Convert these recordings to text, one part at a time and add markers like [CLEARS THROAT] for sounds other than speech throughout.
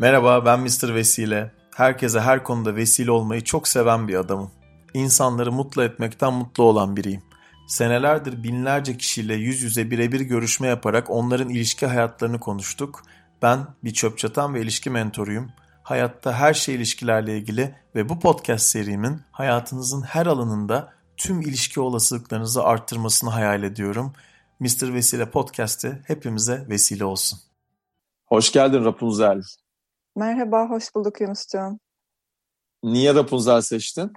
Merhaba ben Mr. Vesile. Herkese her konuda vesile olmayı çok seven bir adamım. İnsanları mutlu etmekten mutlu olan biriyim. Senelerdir binlerce kişiyle yüz yüze birebir görüşme yaparak onların ilişki hayatlarını konuştuk. Ben bir çöp çatan ve ilişki mentoruyum. Hayatta her şey ilişkilerle ilgili ve bu podcast serimin hayatınızın her alanında tüm ilişki olasılıklarınızı arttırmasını hayal ediyorum. Mr. Vesile Podcast'ı hepimize vesile olsun. Hoş geldin Rapunzel. Merhaba, hoş bulduk Yunus'cuğum. Niye Rapunzel seçtin?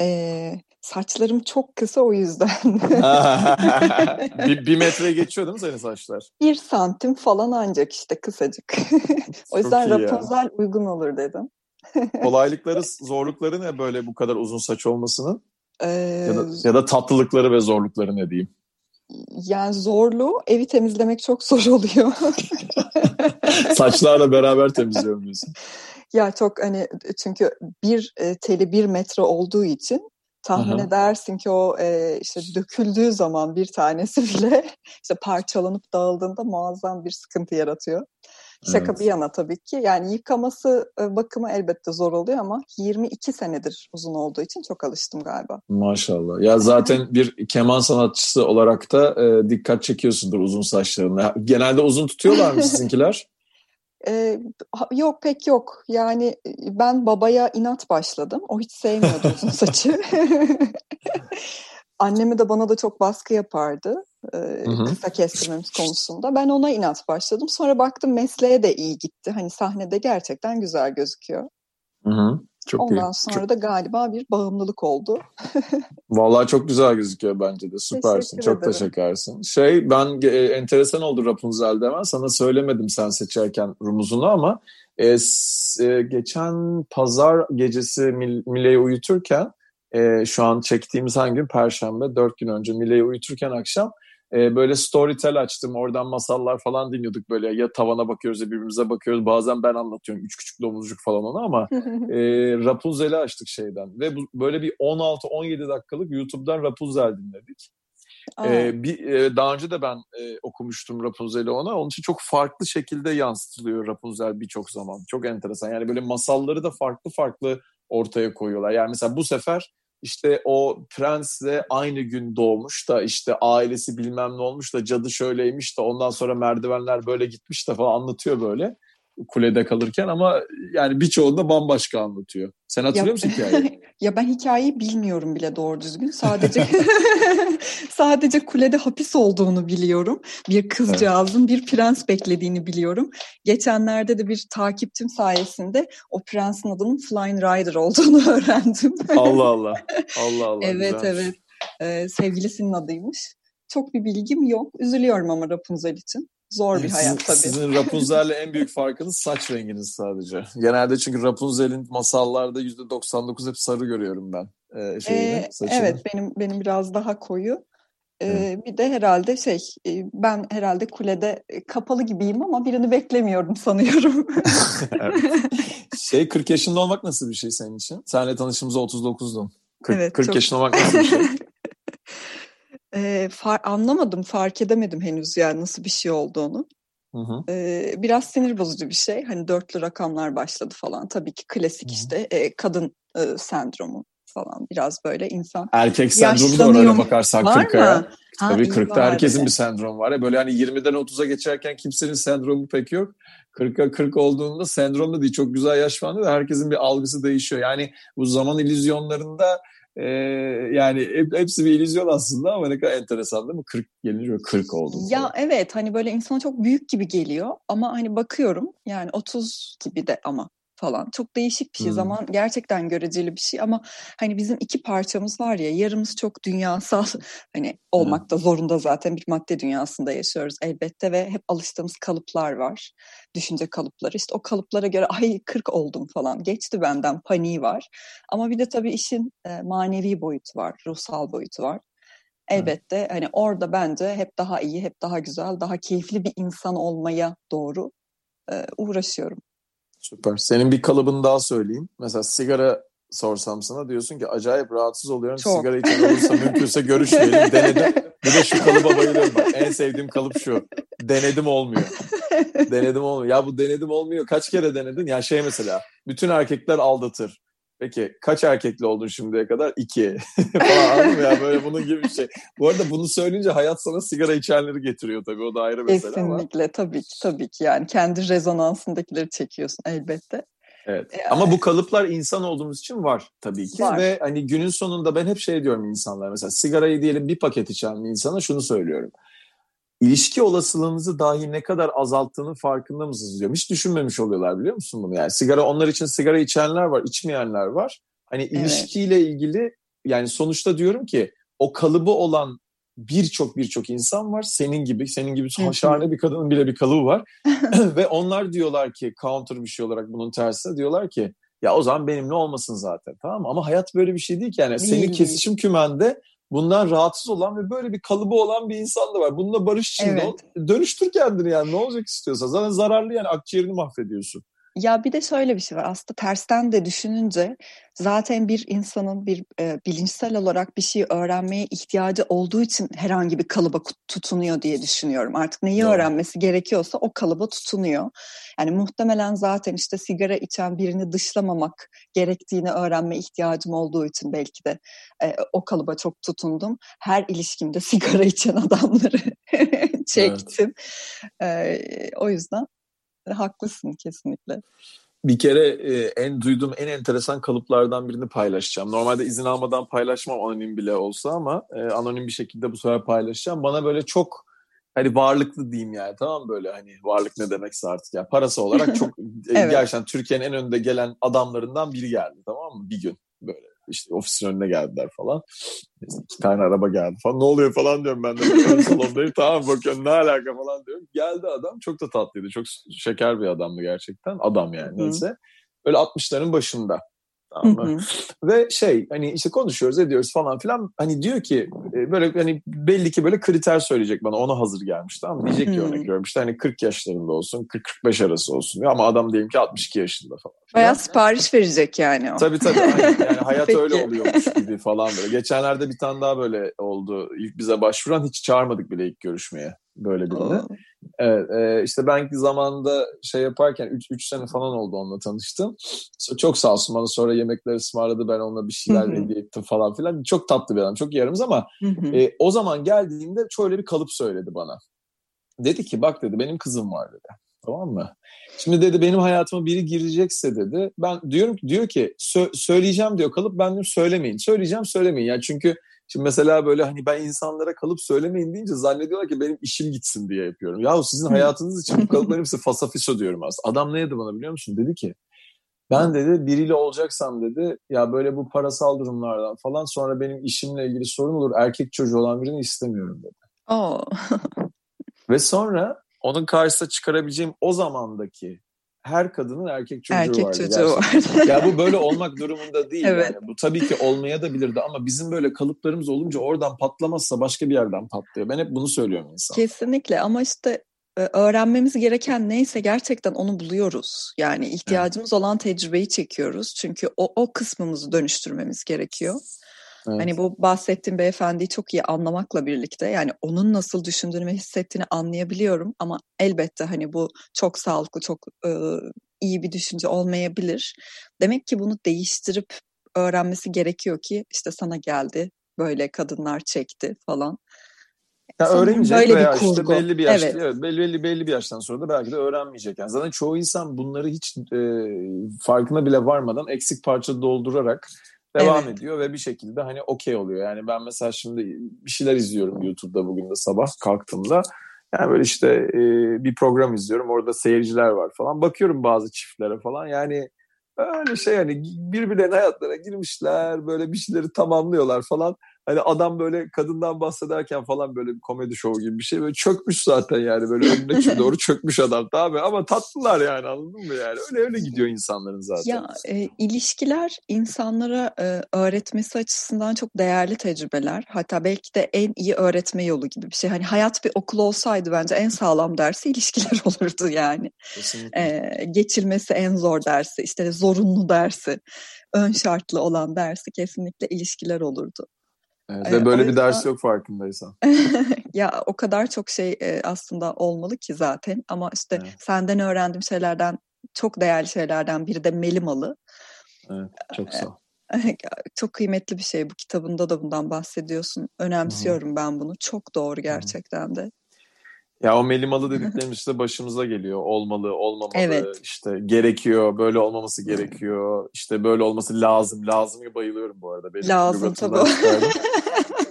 Ee, saçlarım çok kısa o yüzden. [LAUGHS] bir, bir metreye geçiyor değil mi senin saçlar? Bir santim falan ancak işte kısacık. o yüzden Rapunzel ya. uygun olur dedim. Kolaylıkları, zorlukları ne böyle bu kadar uzun saç olmasının? Ee, ya, da, ya da tatlılıkları ve zorlukları ne diyeyim? Yani zorlu, evi temizlemek çok zor oluyor. [LAUGHS] Saçlarla beraber temizliyorum diyorsun. Ya çok hani çünkü bir e, teli bir metre olduğu için tahmin Aha. edersin ki o e, işte döküldüğü zaman bir tanesi bile [LAUGHS] işte parçalanıp dağıldığında muazzam bir sıkıntı yaratıyor. Şaka evet. bir yana tabii ki. Yani yıkaması, e, bakımı elbette zor oluyor ama 22 senedir uzun olduğu için çok alıştım galiba. Maşallah. Ya zaten bir keman sanatçısı olarak da e, dikkat çekiyorsundur uzun saçlarına. Genelde uzun tutuyorlar mı [LAUGHS] sizinkiler? Ee, yok pek yok. Yani e, ben babaya inat başladım. O hiç sevmiyordu uzun saçı. [LAUGHS] Annemi de bana da çok baskı yapardı. E, kısa kestirmemiz konusunda. Ben ona inat başladım. Sonra baktım mesleğe de iyi gitti. Hani sahnede gerçekten güzel gözüküyor. Hı hı. Çok Ondan iyi. sonra çok... da galiba bir bağımlılık oldu. [LAUGHS] Vallahi çok güzel gözüküyor bence de. Süpersin. Teşekkür çok ederim. teşekkürsin. Şey ben e, enteresan oldu Rapunzel'de hemen. Sana söylemedim sen seçerken rumuzunu ama e, e, geçen pazar gecesi Mil Mile'yi uyuturken e, şu an çektiğimiz hangi gün? Perşembe. Dört gün önce Mile'yi uyuturken akşam e, böyle storytel açtım. Oradan masallar falan dinliyorduk böyle. Ya tavana bakıyoruz ya birbirimize bakıyoruz. Bazen ben anlatıyorum. Üç küçük domuzcuk falan ona ama [LAUGHS] e, Rapunzel'i açtık şeyden. Ve bu, böyle bir 16-17 dakikalık YouTube'dan Rapunzel dinledik. Ee, bir, e, daha önce de ben e, okumuştum Rapunzel'i ona. Onun için çok farklı şekilde yansıtılıyor Rapunzel birçok zaman. Çok enteresan. Yani böyle masalları da farklı farklı ortaya koyuyorlar. Yani mesela bu sefer işte o prensle aynı gün doğmuş da işte ailesi bilmem ne olmuş da cadı şöyleymiş de ondan sonra merdivenler böyle gitmiş de falan anlatıyor böyle kulede kalırken ama yani birçoğunda bambaşka anlatıyor. Sen hatırlıyor ya, musun hikayeyi? [LAUGHS] ya ben hikayeyi bilmiyorum bile doğru düzgün. Sadece [LAUGHS] sadece kulede hapis olduğunu biliyorum. Bir kızcağızın evet. bir prens beklediğini biliyorum. Geçenlerde de bir takipçim sayesinde o prensin adının Flying Rider olduğunu [LAUGHS] öğrendim. Allah Allah. Allah Allah. evet güzelmiş. evet. Ee, sevgilisinin adıymış. Çok bir bilgim yok. Üzülüyorum ama Rapunzel için. Zor bir hayat tabii. Sizin Rapunzel'le en büyük farkınız saç renginiz sadece. Genelde çünkü Rapunzel'in masallarda %99 hep sarı görüyorum ben. E, şeyini, ee, evet benim benim biraz daha koyu. Ee, bir de herhalde şey e, ben herhalde kulede e, kapalı gibiyim ama birini beklemiyorum sanıyorum. [LAUGHS] Şey 40 yaşında olmak nasıl bir şey senin için? Senle tanışımızda 39'dun. 40, evet, 40 çok... yaşında olmak nasıl bir şey? [LAUGHS] E, far, anlamadım, fark edemedim henüz yani nasıl bir şey olduğunu. Hı hı. E, biraz sinir bozucu bir şey. Hani dörtlü rakamlar başladı falan. Tabii ki klasik hı hı. işte e, kadın e, sendromu falan. Biraz böyle insan Erkek sendromu da öyle bakarsak 40'a. Tabii 40'ta herkesin öyle. bir sendrom var ya. Böyle hani 20'den 30'a geçerken kimsenin sendromu pek yok. 40'a 40 olduğunda sendrom da değil. Çok güzel yaş falan da herkesin bir algısı değişiyor. Yani bu zaman illüzyonlarında ee, yani hepsi bir illüzyon aslında ama ne kadar enteresan değil mi? 40 gelince 40 oldu. Ya falan. evet hani böyle insana çok büyük gibi geliyor ama hani bakıyorum yani 30 gibi de ama falan. Çok değişik bir şey. Hmm. Zaman gerçekten göreceli bir şey ama hani bizim iki parçamız var ya yarımız çok dünyasal [LAUGHS] hani olmak da zorunda zaten bir madde dünyasında yaşıyoruz elbette ve hep alıştığımız kalıplar var. Düşünce kalıpları. İşte o kalıplara göre ay 40 oldum falan. Geçti benden paniği var. Ama bir de tabii işin e, manevi boyutu var, ruhsal boyutu var. Elbette evet. hani orada bence hep daha iyi, hep daha güzel, daha keyifli bir insan olmaya doğru e, uğraşıyorum. Süper. Senin bir kalıbını daha söyleyeyim. Mesela sigara sorsam sana diyorsun ki acayip rahatsız oluyorum. Çok. Sigara olursa mümkünse görüşmeyelim. Denedim. Bir de şu kalıba bayılıyorum bak. En sevdiğim kalıp şu. Denedim olmuyor. denedim olmuyor. Ya bu denedim olmuyor. Kaç kere denedin? Ya şey mesela bütün erkekler aldatır. Peki kaç erkekli oldun şimdiye kadar? İki. [LAUGHS] falan ya? Böyle bunun gibi bir şey. Bu arada bunu söyleyince hayat sana sigara içenleri getiriyor tabii. O da ayrı mesele Kesinlikle ama. tabii ki tabii ki. Yani kendi rezonansındakileri çekiyorsun elbette. Evet. E, Ama bu kalıplar insan olduğumuz için var tabii ki. Var. Ve hani günün sonunda ben hep şey diyorum insanlara. Mesela sigarayı diyelim bir paket içen bir insana şunu söylüyorum ilişki olasılığınızı dahi ne kadar azalttığının farkında mısınız diyorum. Hiç düşünmemiş oluyorlar biliyor musun bunu? Yani sigara onlar için sigara içenler var, içmeyenler var. Hani evet. ilişkiyle ilgili yani sonuçta diyorum ki o kalıbı olan birçok birçok insan var. Senin gibi, senin gibi şahane bir kadının bile bir kalıbı var. [LAUGHS] [LAUGHS] Ve onlar diyorlar ki counter bir şey olarak bunun tersine diyorlar ki ya o zaman benimle olmasın zaten tamam mı? Ama hayat böyle bir şey değil ki yani. Değil, senin kesişim kümende bundan rahatsız olan ve böyle bir kalıbı olan bir insan da var. Bununla barış içinde evet. ol. Dönüştür kendini yani ne olacak istiyorsan. Zaten zararlı yani akciğerini mahvediyorsun. Ya bir de şöyle bir şey var aslında tersten de düşününce zaten bir insanın bir e, bilinçsel olarak bir şey öğrenmeye ihtiyacı olduğu için herhangi bir kalıba tutunuyor diye düşünüyorum. Artık neyi evet. öğrenmesi gerekiyorsa o kalıba tutunuyor. Yani muhtemelen zaten işte sigara içen birini dışlamamak gerektiğini öğrenme ihtiyacım olduğu için belki de e, o kalıba çok tutundum. Her ilişkimde [LAUGHS] sigara içen adamları çektim. Evet. E, o yüzden haklısın kesinlikle. Bir kere e, en duyduğum en enteresan kalıplardan birini paylaşacağım. Normalde izin almadan paylaşmam anonim bile olsa ama e, anonim bir şekilde bu sefer paylaşacağım. Bana böyle çok hani varlıklı diyeyim yani tamam böyle hani varlık ne demekse artık yani parası olarak çok [LAUGHS] evet. gerçekten Türkiye'nin en önde gelen adamlarından biri geldi tamam mı bir gün böyle işte ofisin önüne geldiler falan. İki tane araba geldi falan. Ne oluyor falan diyorum ben de. [LAUGHS] Salondayım tamam bakıyorum ne alaka falan diyorum. Geldi adam çok da tatlıydı. Çok şeker bir adamdı gerçekten. Adam yani neyse. Öyle 60'ların başında. Tamam mı? Ve şey hani işte konuşuyoruz ediyoruz falan filan. Hani diyor ki e, böyle hani belli ki böyle kriter söyleyecek bana. Ona hazır gelmiş tamam mı? Diyecek ki örnek veriyorum işte hani 40 yaşlarında olsun 40-45 arası olsun diyor. Ama adam diyelim ki 62 yaşında falan. Baya sipariş verecek yani o. Tabii tabii. Yani [LAUGHS] hayat öyle oluyormuş gibi falan böyle. Geçenlerde bir tane daha böyle oldu. İlk bize başvuran hiç çağırmadık bile ilk görüşmeye böyle birine. Evet, e, işte ben zamanında şey yaparken 3 sene falan oldu onunla tanıştım. Çok sağ olsun bana sonra yemekler ısmarladı ben onunla bir şeyler hediye ettim falan filan. Çok tatlı bir adam çok yarımız ama e, o zaman geldiğinde şöyle bir kalıp söyledi bana. Dedi ki bak dedi benim kızım var dedi. Tamam mı? Şimdi dedi benim hayatıma biri girecekse dedi. Ben diyorum diyor ki sö- söyleyeceğim diyor kalıp ben diyorum söylemeyin. Söyleyeceğim söylemeyin. Yani çünkü Şimdi mesela böyle hani ben insanlara kalıp söylemeyin deyince zannediyorlar ki benim işim gitsin diye yapıyorum. Yahu sizin hayatınız için bu kalıpların [LAUGHS] hepsi fasafiso diyorum aslında. Adam ne dedi bana biliyor musun? Dedi ki ben dedi biriyle olacaksam dedi ya böyle bu parasal durumlardan falan sonra benim işimle ilgili sorun olur. Erkek çocuğu olan birini istemiyorum dedi. Oh. [LAUGHS] Ve sonra onun karşısına çıkarabileceğim o zamandaki her kadının erkek çocuğu erkek vardı. Çocuğu vardı. ya bu böyle olmak durumunda değil evet. yani. Bu tabii ki olmaya da bilirdi ama bizim böyle kalıplarımız olunca oradan patlamazsa başka bir yerden patlıyor. Ben hep bunu söylüyorum insan. Kesinlikle ama işte e, öğrenmemiz gereken neyse gerçekten onu buluyoruz. Yani ihtiyacımız evet. olan tecrübeyi çekiyoruz. Çünkü o, o kısmımızı dönüştürmemiz gerekiyor. Evet. Hani bu bahsettiğim beyefendiyi çok iyi anlamakla birlikte yani onun nasıl düşündüğünü ve hissettiğini anlayabiliyorum ama elbette hani bu çok sağlıklı, çok e, iyi bir düşünce olmayabilir. Demek ki bunu değiştirip öğrenmesi gerekiyor ki işte sana geldi, böyle kadınlar çekti falan. Ya öğrenecek böyle veya bir kurgu. işte belli bir yaşta, evet. evet belli, belli belli bir yaştan sonra da belki de öğrenmeyecek. Yani zaten çoğu insan bunları hiç e, farkına bile varmadan eksik parça doldurarak devam evet. ediyor ve bir şekilde hani okey oluyor. Yani ben mesela şimdi bir şeyler izliyorum YouTube'da bugün de sabah kalktığımda. Yani böyle işte e, bir program izliyorum. Orada seyirciler var falan. Bakıyorum bazı çiftlere falan. Yani öyle şey hani birbirlerinin hayatlarına girmişler. Böyle bir şeyleri tamamlıyorlar falan. Hani adam böyle kadından bahsederken falan böyle bir komedi şovu gibi bir şey böyle çökmüş zaten yani böyle önüne doğru [LAUGHS] çökmüş adam tabi ama tatlılar yani anladın mı yani öyle öyle gidiyor insanların zaten. Ya e, ilişkiler insanlara e, öğretmesi açısından çok değerli tecrübeler hatta belki de en iyi öğretme yolu gibi bir şey. Hani hayat bir okul olsaydı bence en sağlam dersi ilişkiler [LAUGHS] olurdu yani. E, geçilmesi en zor dersi işte zorunlu dersi ön şartlı olan dersi kesinlikle ilişkiler olurdu. Evet, ve böyle yüzden... bir ders yok farkındaysan. [LAUGHS] ya o kadar çok şey aslında olmalı ki zaten ama işte evet. senden öğrendiğim şeylerden çok değerli şeylerden biri de Melimalı. Evet, çok sağ ol. [LAUGHS] Çok kıymetli bir şey bu kitabında da bundan bahsediyorsun. Önemsiyorum Hı-hı. ben bunu. Çok doğru gerçekten Hı-hı. de. Ya o melimalı dediklerimiz işte başımıza geliyor. Olmalı, olmamalı, evet. işte gerekiyor, böyle olmaması gerekiyor. İşte böyle olması lazım. Lazım'ı bayılıyorum bu arada. Benim lazım tabii.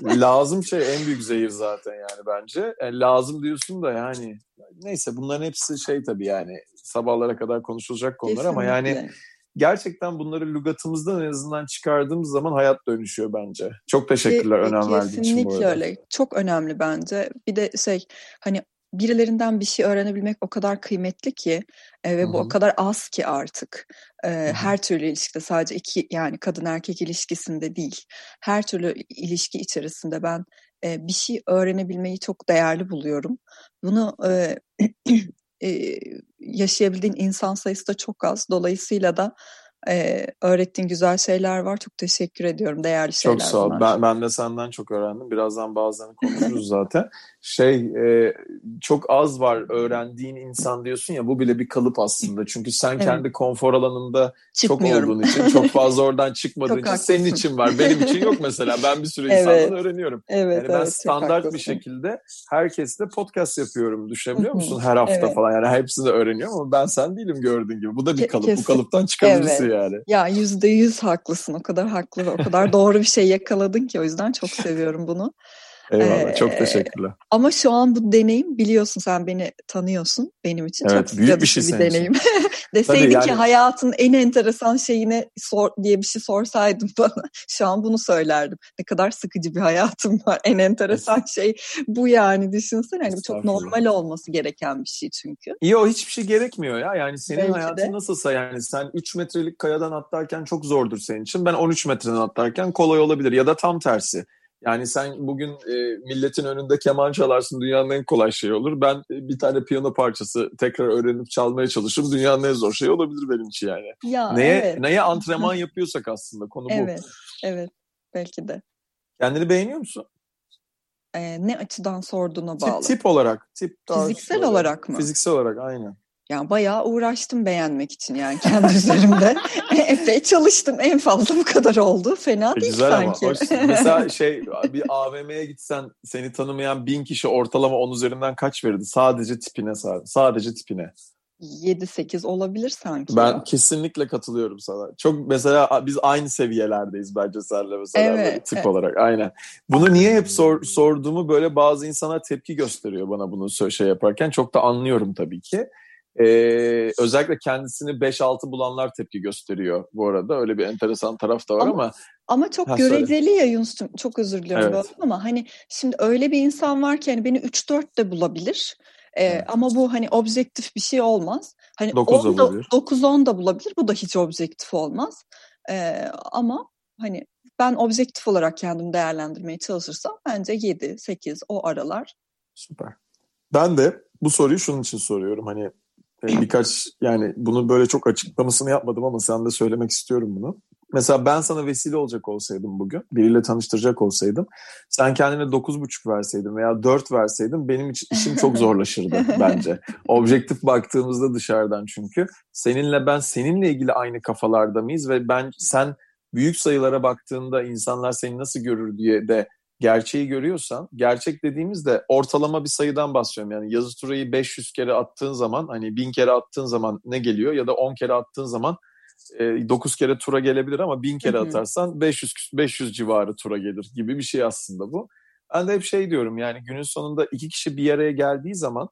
[LAUGHS] lazım şey en büyük zehir zaten yani bence. Yani lazım diyorsun da yani neyse bunların hepsi şey tabii yani sabahlara kadar konuşulacak konular Kesinlikle. ama yani gerçekten bunları lügatımızdan en azından çıkardığımız zaman hayat dönüşüyor bence. Çok teşekkürler Ke- önem verdiğin için bu arada. öyle. Çok önemli bence. Bir de şey hani birilerinden bir şey öğrenebilmek o kadar kıymetli ki e, ve Hı-hı. bu o kadar az ki artık e, her türlü ilişkide sadece iki yani kadın erkek ilişkisinde değil her türlü ilişki içerisinde ben e, bir şey öğrenebilmeyi çok değerli buluyorum. Bunu e, [CLEARS THROAT] e, yaşayabildiğin insan sayısı da çok az. Dolayısıyla da e, öğrettiğin güzel şeyler var. Çok teşekkür ediyorum. Değerli şeyler Çok sağ ol. Ben, ben de senden çok öğrendim. Birazdan bazılarını konuşuruz zaten. [LAUGHS] Şey e, çok az var öğrendiğin insan diyorsun ya bu bile bir kalıp aslında. Çünkü sen evet. kendi konfor alanında çok olduğun için çok fazla oradan [LAUGHS] çıkmadığın için haklısın. senin için var. Benim için yok mesela. Ben bir sürü [LAUGHS] insandan evet. öğreniyorum. Evet, yani ben evet, standart bir şekilde herkesle podcast yapıyorum. Düşünebiliyor musun? Her hafta evet. falan. Yani hepsini öğreniyorum ama ben sen değilim gördüğün gibi. Bu da bir kalıp. Kesin. Bu kalıptan çıkabilirsin evet. yani. Ya yüzde yüz haklısın. O kadar haklı ve o kadar doğru bir şey yakaladın ki o yüzden çok seviyorum bunu. Eyvallah ee, çok teşekkürler. Ama şu an bu deneyim biliyorsun sen beni tanıyorsun benim için evet, çok büyük bir, şey bir deneyim. [LAUGHS] Deseydin yani... ki hayatın en enteresan şeyine sor diye bir şey sorsaydın [LAUGHS] bana şu an bunu söylerdim. Ne kadar sıkıcı bir hayatım var. En enteresan şey bu yani düşünsene hani bu çok normal olması gereken bir şey çünkü. O hiçbir şey gerekmiyor ya. Yani senin Belki hayatın de. nasılsa yani sen 3 metrelik kayadan atlarken çok zordur senin için. Ben 13 metreden atlarken kolay olabilir ya da tam tersi. Yani sen bugün e, milletin önünde keman çalarsın dünyanın en kolay şey olur. Ben e, bir tane piyano parçası tekrar öğrenip çalmaya çalışırım. Dünyanın en zor şeyi olabilir benim için yani. Ya, neye, evet. neye antrenman yapıyorsak aslında konu bu. Evet, evet belki de. Kendini beğeniyor musun? Ee, ne açıdan sorduğuna bağlı. Tip, tip olarak. Tip Fiziksel olarak mı? Fiziksel olarak aynen. Yani bayağı uğraştım beğenmek için yani kendi [LAUGHS] üzerimde. Epey çalıştım. En fazla bu kadar oldu. Fena e, değil Güzel sanki. Ama. Hoş. Mesela şey bir AVM'ye gitsen seni tanımayan bin kişi ortalama on üzerinden kaç verirdi? Sadece tipine sadece tipine. 7-8 olabilir sanki. Ben ya. kesinlikle katılıyorum sana. Çok mesela biz aynı seviyelerdeyiz bence senle mesela evet, tip evet. olarak. Aynen. Bunu niye hep sor, sorduğumu böyle bazı insana tepki gösteriyor bana bunu şey yaparken. Çok da anlıyorum tabii ki. Ee, özellikle kendisini 5-6 bulanlar tepki gösteriyor bu arada. Öyle bir enteresan taraf da var ama. Ama, ama çok ha, göreceli söyle. ya Yunus'cum. Çok özür diliyorum evet. ama hani şimdi öyle bir insan var ki hani beni 3-4 de bulabilir. Ee, evet. Ama bu hani objektif bir şey olmaz. Hani 9-10 da bulabilir. Bu da hiç objektif olmaz. Ee, ama hani ben objektif olarak kendimi değerlendirmeye çalışırsam bence 7-8 o aralar. Süper. Ben de bu soruyu şunun için soruyorum. Hani birkaç yani bunu böyle çok açıklamasını yapmadım ama sen de söylemek istiyorum bunu. Mesela ben sana vesile olacak olsaydım bugün, biriyle tanıştıracak olsaydım, sen kendine 9,5 verseydin veya 4 verseydin benim için işim çok zorlaşırdı [LAUGHS] bence. Objektif baktığımızda dışarıdan çünkü. Seninle ben seninle ilgili aynı kafalarda mıyız ve ben sen büyük sayılara baktığında insanlar seni nasıl görür diye de gerçeği görüyorsan, gerçek dediğimizde ortalama bir sayıdan bahsediyorum. Yani yazı turayı 500 kere attığın zaman, hani 1000 kere attığın zaman ne geliyor? Ya da 10 kere attığın zaman e, 9 kere tura gelebilir ama 1000 kere atarsan 500 500 civarı tura gelir gibi bir şey aslında bu. Ben de hep şey diyorum yani günün sonunda iki kişi bir araya geldiği zaman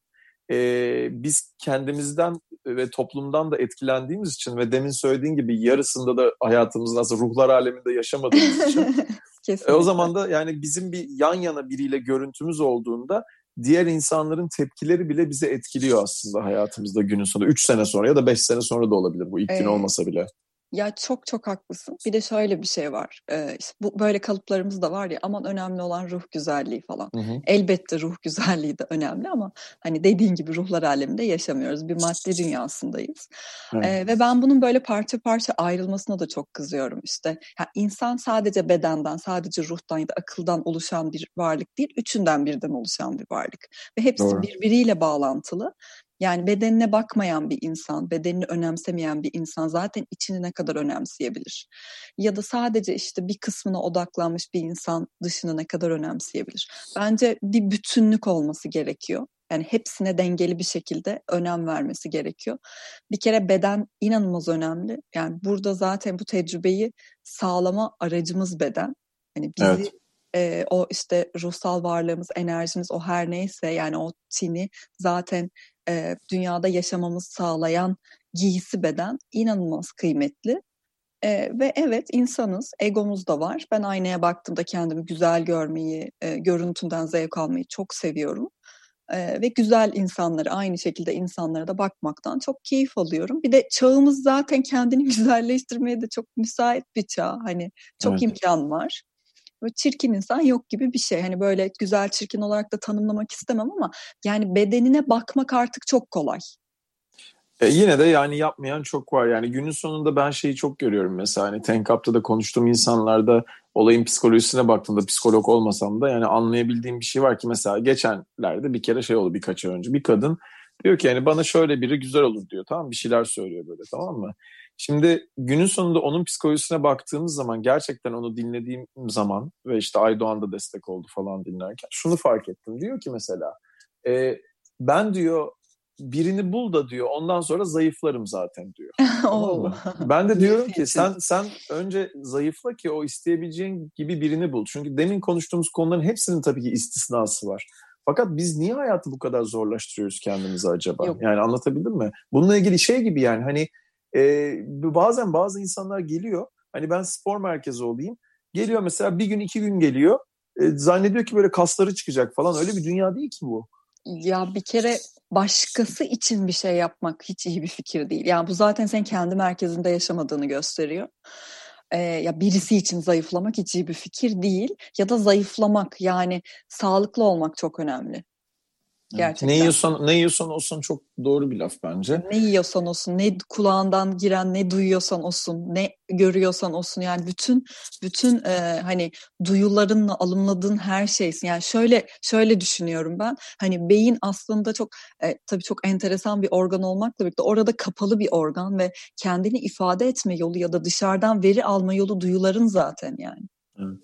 e, biz kendimizden ve toplumdan da etkilendiğimiz için ve demin söylediğin gibi yarısında da hayatımızın aslında ruhlar aleminde yaşamadığımız için [LAUGHS] E, o zaman da yani bizim bir yan yana biriyle görüntümüz olduğunda diğer insanların tepkileri bile bizi etkiliyor aslında hayatımızda günün sonunda. Üç sene sonra ya da beş sene sonra da olabilir bu ilk ee, gün olmasa bile. Ya çok çok haklısın. Bir de şöyle bir şey var. Ee, işte bu böyle kalıplarımız da var ya aman önemli olan ruh güzelliği falan. Hı hı. Elbette ruh [LAUGHS] güzelliği de önemli ama hani dediğin gibi ruhlar aleminde yaşamıyoruz. Bir madde dünyasındayız. Evet. Ee, ve ben bunun böyle parça parça ayrılmasına da çok kızıyorum işte. Yani insan sadece bedenden, sadece ruhtan ya da akıldan oluşan bir varlık değil, üçünden birden oluşan bir varlık. Ve hepsi Doğru. birbiriyle bağlantılı. Yani bedenine bakmayan bir insan, bedenini önemsemeyen bir insan zaten içini ne kadar önemseyebilir? Ya da sadece işte bir kısmına odaklanmış bir insan dışını ne kadar önemseyebilir? Bence bir bütünlük olması gerekiyor. Yani hepsine dengeli bir şekilde önem vermesi gerekiyor. Bir kere beden inanılmaz önemli. Yani burada zaten bu tecrübeyi sağlama aracımız beden. Hani bizi evet e, o işte ruhsal varlığımız, enerjimiz o her neyse yani o tini zaten e, dünyada yaşamamızı sağlayan giysi beden inanılmaz kıymetli. E, ve evet insanız, egomuz da var. Ben aynaya baktığımda kendimi güzel görmeyi, e, görüntümden zevk almayı çok seviyorum. E, ve güzel insanları, aynı şekilde insanlara da bakmaktan çok keyif alıyorum. Bir de çağımız zaten kendini [LAUGHS] güzelleştirmeye de çok müsait bir çağ. Hani çok evet. imkan var. Böyle çirkin insan yok gibi bir şey. Hani böyle güzel çirkin olarak da tanımlamak istemem ama yani bedenine bakmak artık çok kolay. E yine de yani yapmayan çok var. Yani günün sonunda ben şeyi çok görüyorum mesela hani Tenkap'ta da konuştuğum insanlarda olayın psikolojisine baktığımda psikolog olmasam da yani anlayabildiğim bir şey var ki mesela geçenlerde bir kere şey oldu birkaç ay önce bir kadın diyor ki yani bana şöyle biri güzel olur diyor tamam bir şeyler söylüyor böyle tamam mı? Şimdi günün sonunda onun psikolojisine baktığımız zaman gerçekten onu dinlediğim zaman ve işte Aydoğan da destek oldu falan dinlerken şunu fark ettim. Diyor ki mesela e, ben diyor birini bul da diyor ondan sonra zayıflarım zaten diyor. [LAUGHS] tamam ben de diyorum ki sen sen önce zayıfla ki o isteyebileceğin gibi birini bul. Çünkü demin konuştuğumuz konuların hepsinin tabii ki istisnası var. Fakat biz niye hayatı bu kadar zorlaştırıyoruz kendimize acaba? Yok. Yani anlatabildim mi? Bununla ilgili şey gibi yani hani e, bazen bazı insanlar geliyor. Hani ben spor merkezi olayım. Geliyor mesela bir gün iki gün geliyor. E, zannediyor ki böyle kasları çıkacak falan. Öyle bir dünya değil ki bu. Ya bir kere başkası için bir şey yapmak hiç iyi bir fikir değil. Yani bu zaten sen kendi merkezinde yaşamadığını gösteriyor. Ee, ya birisi için zayıflamak hiç iyi bir fikir değil. Ya da zayıflamak yani sağlıklı olmak çok önemli. Gerçekten. Ne yiyorsan, ne yiyorsan olsun çok doğru bir laf bence. Ne yiyorsan olsun, ne kulağından giren, ne duyuyorsan olsun, ne görüyorsan olsun yani bütün bütün e, hani duyularınla alımladığın her şeysin. Yani şöyle şöyle düşünüyorum ben. Hani beyin aslında çok e, tabii çok enteresan bir organ olmakla birlikte orada kapalı bir organ ve kendini ifade etme yolu ya da dışarıdan veri alma yolu duyuların zaten yani. Evet.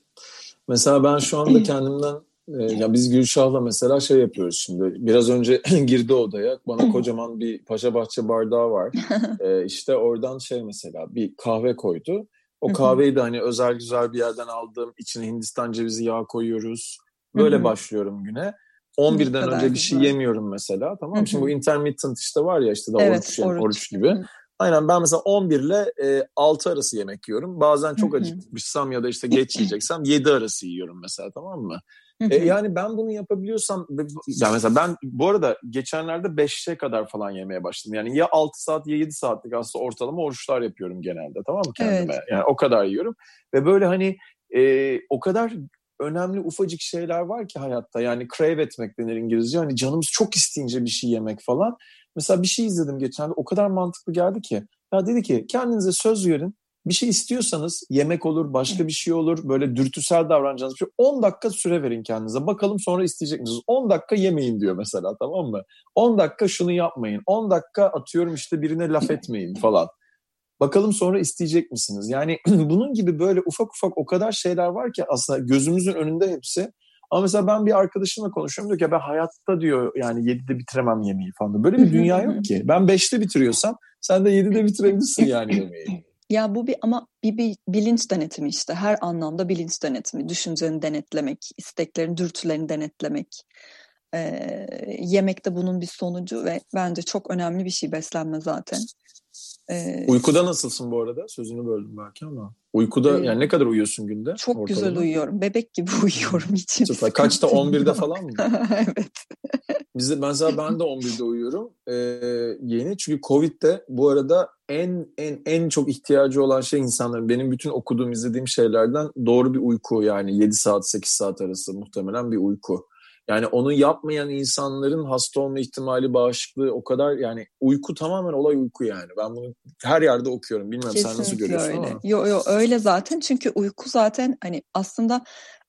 Mesela ben şu anda kendimden ya biz Gülşah'la mesela şey yapıyoruz şimdi. Biraz önce [CLEARS THROAT] girdi odaya. Bana kocaman bir Paşa Bahçe bardağı var. [LAUGHS] ee, işte oradan şey mesela bir kahve koydu. O kahveyi de hani özel güzel bir yerden aldım. İçine Hindistan cevizi yağı koyuyoruz. Böyle başlıyorum güne. 11'den önce bir şey yemiyorum mesela. Tamam mı? Şimdi bu intermittent işte var ya işte da evet, oruç, oruç. oruç gibi. Aynen ben mesela 11 ile e, 6 arası yemek yiyorum. Bazen çok acıkmışsam ya da işte geç yiyeceksem 7 arası yiyorum mesela tamam mı? E, yani ben bunu yapabiliyorsam yani mesela ben bu arada geçenlerde 5'e kadar falan yemeye başladım. Yani ya 6 saat ya 7 saatlik aslında ortalama oruçlar yapıyorum genelde tamam mı kendime? Evet. Yani o kadar yiyorum. Ve böyle hani e, o kadar önemli ufacık şeyler var ki hayatta. Yani crave etmek denir İngilizce. Hani canımız çok isteyince bir şey yemek falan. Mesela bir şey izledim geçen o kadar mantıklı geldi ki. Ya dedi ki kendinize söz verin bir şey istiyorsanız yemek olur, başka bir şey olur, böyle dürtüsel davranacağınız bir şey. 10 dakika süre verin kendinize. Bakalım sonra isteyecek misiniz? 10 dakika yemeyin diyor mesela tamam mı? 10 dakika şunu yapmayın. 10 dakika atıyorum işte birine laf etmeyin falan. Bakalım sonra isteyecek misiniz? Yani [CLEARS THROAT] bunun gibi böyle ufak ufak o kadar şeyler var ki aslında gözümüzün önünde hepsi. Ama mesela ben bir arkadaşımla konuşuyorum diyor ki ben hayatta diyor yani 7'de bitiremem yemeği falan. Böyle bir dünya yok ki. Ben 5'te bitiriyorsam sen de 7'de bitirebilirsin yani yemeği. Ya bu bir ama bir, bir bilinç denetimi işte her anlamda bilinç denetimi, düşünceni denetlemek, isteklerin, dürtülerini denetlemek. Ee, yemek de bunun bir sonucu ve bence çok önemli bir şey beslenme zaten. Ee, Uykuda nasılsın bu arada? Sözünü böldüm belki ama. Uykuda e, yani ne kadar uyuyorsun günde? Çok ortalama? güzel uyuyorum. Bebek gibi [LAUGHS] uyuyorum hiç. Süper. Kaçta? 11'de falan mı? [LAUGHS] evet. Bizde mesela ben de 11'de uyuyorum. Ee, yeni çünkü Covid'de bu arada en en en çok ihtiyacı olan şey insanların benim bütün okuduğum izlediğim şeylerden doğru bir uyku yani 7 saat 8 saat arası muhtemelen bir uyku. Yani onu yapmayan insanların hasta olma ihtimali, bağışıklığı o kadar yani uyku tamamen olay uyku yani. Ben bunu her yerde okuyorum. Bilmiyorum Kesinlikle sen nasıl görüyorsun öyle. ama. Yo yo öyle zaten çünkü uyku zaten hani aslında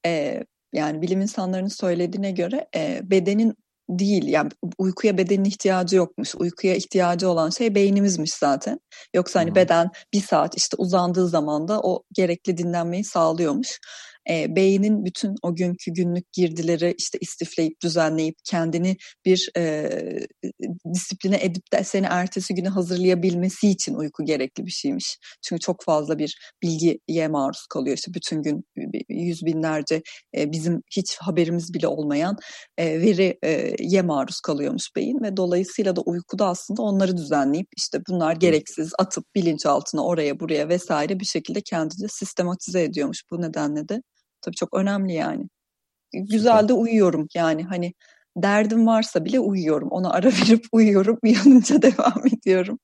e, yani bilim insanlarının söylediğine göre e, bedenin değil yani uykuya bedenin ihtiyacı yokmuş. Uykuya ihtiyacı olan şey beynimizmiş zaten. Yoksa hani beden bir saat işte uzandığı zaman da o gerekli dinlenmeyi sağlıyormuş e, beynin bütün o günkü günlük girdileri işte istifleyip düzenleyip kendini bir e, disipline edip de seni ertesi güne hazırlayabilmesi için uyku gerekli bir şeymiş. Çünkü çok fazla bir bilgiye maruz kalıyor. İşte bütün gün yüz binlerce e, bizim hiç haberimiz bile olmayan e, veriye maruz kalıyormuş beyin ve dolayısıyla da uykuda aslında onları düzenleyip işte bunlar gereksiz atıp bilinçaltına oraya buraya vesaire bir şekilde kendini sistematize ediyormuş. Bu nedenle de Tabii çok önemli yani. Güzel de uyuyorum yani hani derdim varsa bile uyuyorum. Ona ara [LAUGHS] verip uyuyorum. Uyanınca [LAUGHS] devam ediyorum.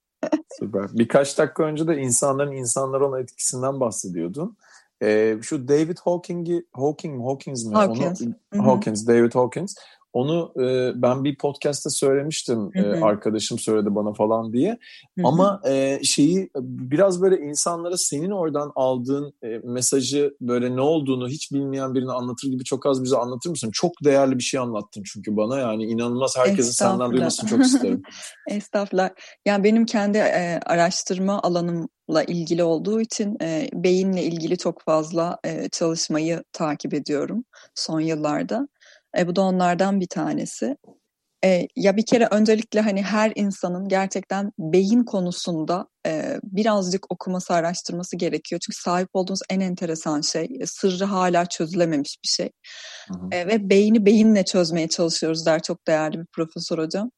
Süper. Birkaç dakika önce de insanların insanlara olan etkisinden bahsediyordun. Ee, şu David Hawking'i Hawking Hawkins mi? Hawkins. Onu, Hawkins, David Hawkins. Onu e, ben bir podcast'ta söylemiştim. E, arkadaşım söyledi bana falan diye. Hı-hı. Ama e, şeyi biraz böyle insanlara senin oradan aldığın e, mesajı böyle ne olduğunu hiç bilmeyen birini anlatır gibi çok az bize anlatır mısın? Çok değerli bir şey anlattın çünkü bana yani inanılmaz herkesin senden duymasını çok isterim. [LAUGHS] Estağfurullah. Yani benim kendi e, araştırma alanımla ilgili olduğu için e, beyinle ilgili çok fazla e, çalışmayı takip ediyorum son yıllarda. E, bu da onlardan bir tanesi. E, ya bir kere öncelikle hani her insanın gerçekten beyin konusunda e, birazcık okuması, araştırması gerekiyor. Çünkü sahip olduğumuz en enteresan şey, e, sırrı hala çözülememiş bir şey. Hı hı. E, ve beyni beyinle çözmeye çalışıyoruz der çok değerli bir profesör hocam.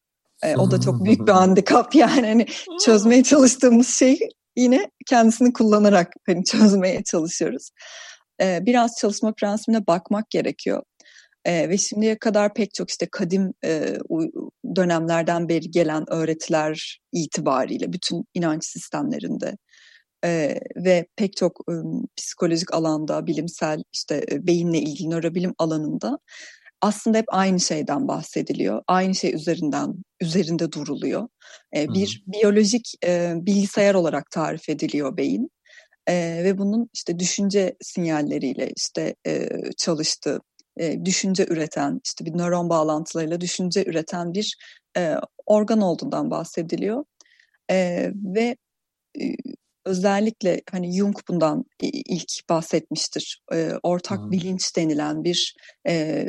E, o da çok büyük bir [LAUGHS] handikap yani hani çözmeye çalıştığımız şey yine kendisini kullanarak hani çözmeye çalışıyoruz. E, biraz çalışma prensibine bakmak gerekiyor. E, ve şimdiye kadar pek çok işte kadim e, dönemlerden beri gelen öğretiler itibariyle bütün inanç sistemlerinde e, ve pek çok e, psikolojik alanda, bilimsel işte e, beyinle ilgili nörobilim alanında aslında hep aynı şeyden bahsediliyor. Aynı şey üzerinden üzerinde duruluyor. E, bir hmm. biyolojik e, bilgisayar olarak tarif ediliyor beyin. E, ve bunun işte düşünce sinyalleriyle işte e, çalıştığı e, düşünce üreten, işte bir nöron bağlantılarıyla düşünce üreten bir e, organ olduğundan bahsediliyor. E, ve e, özellikle hani Jung bundan ilk bahsetmiştir. E, ortak hmm. bilinç denilen bir e,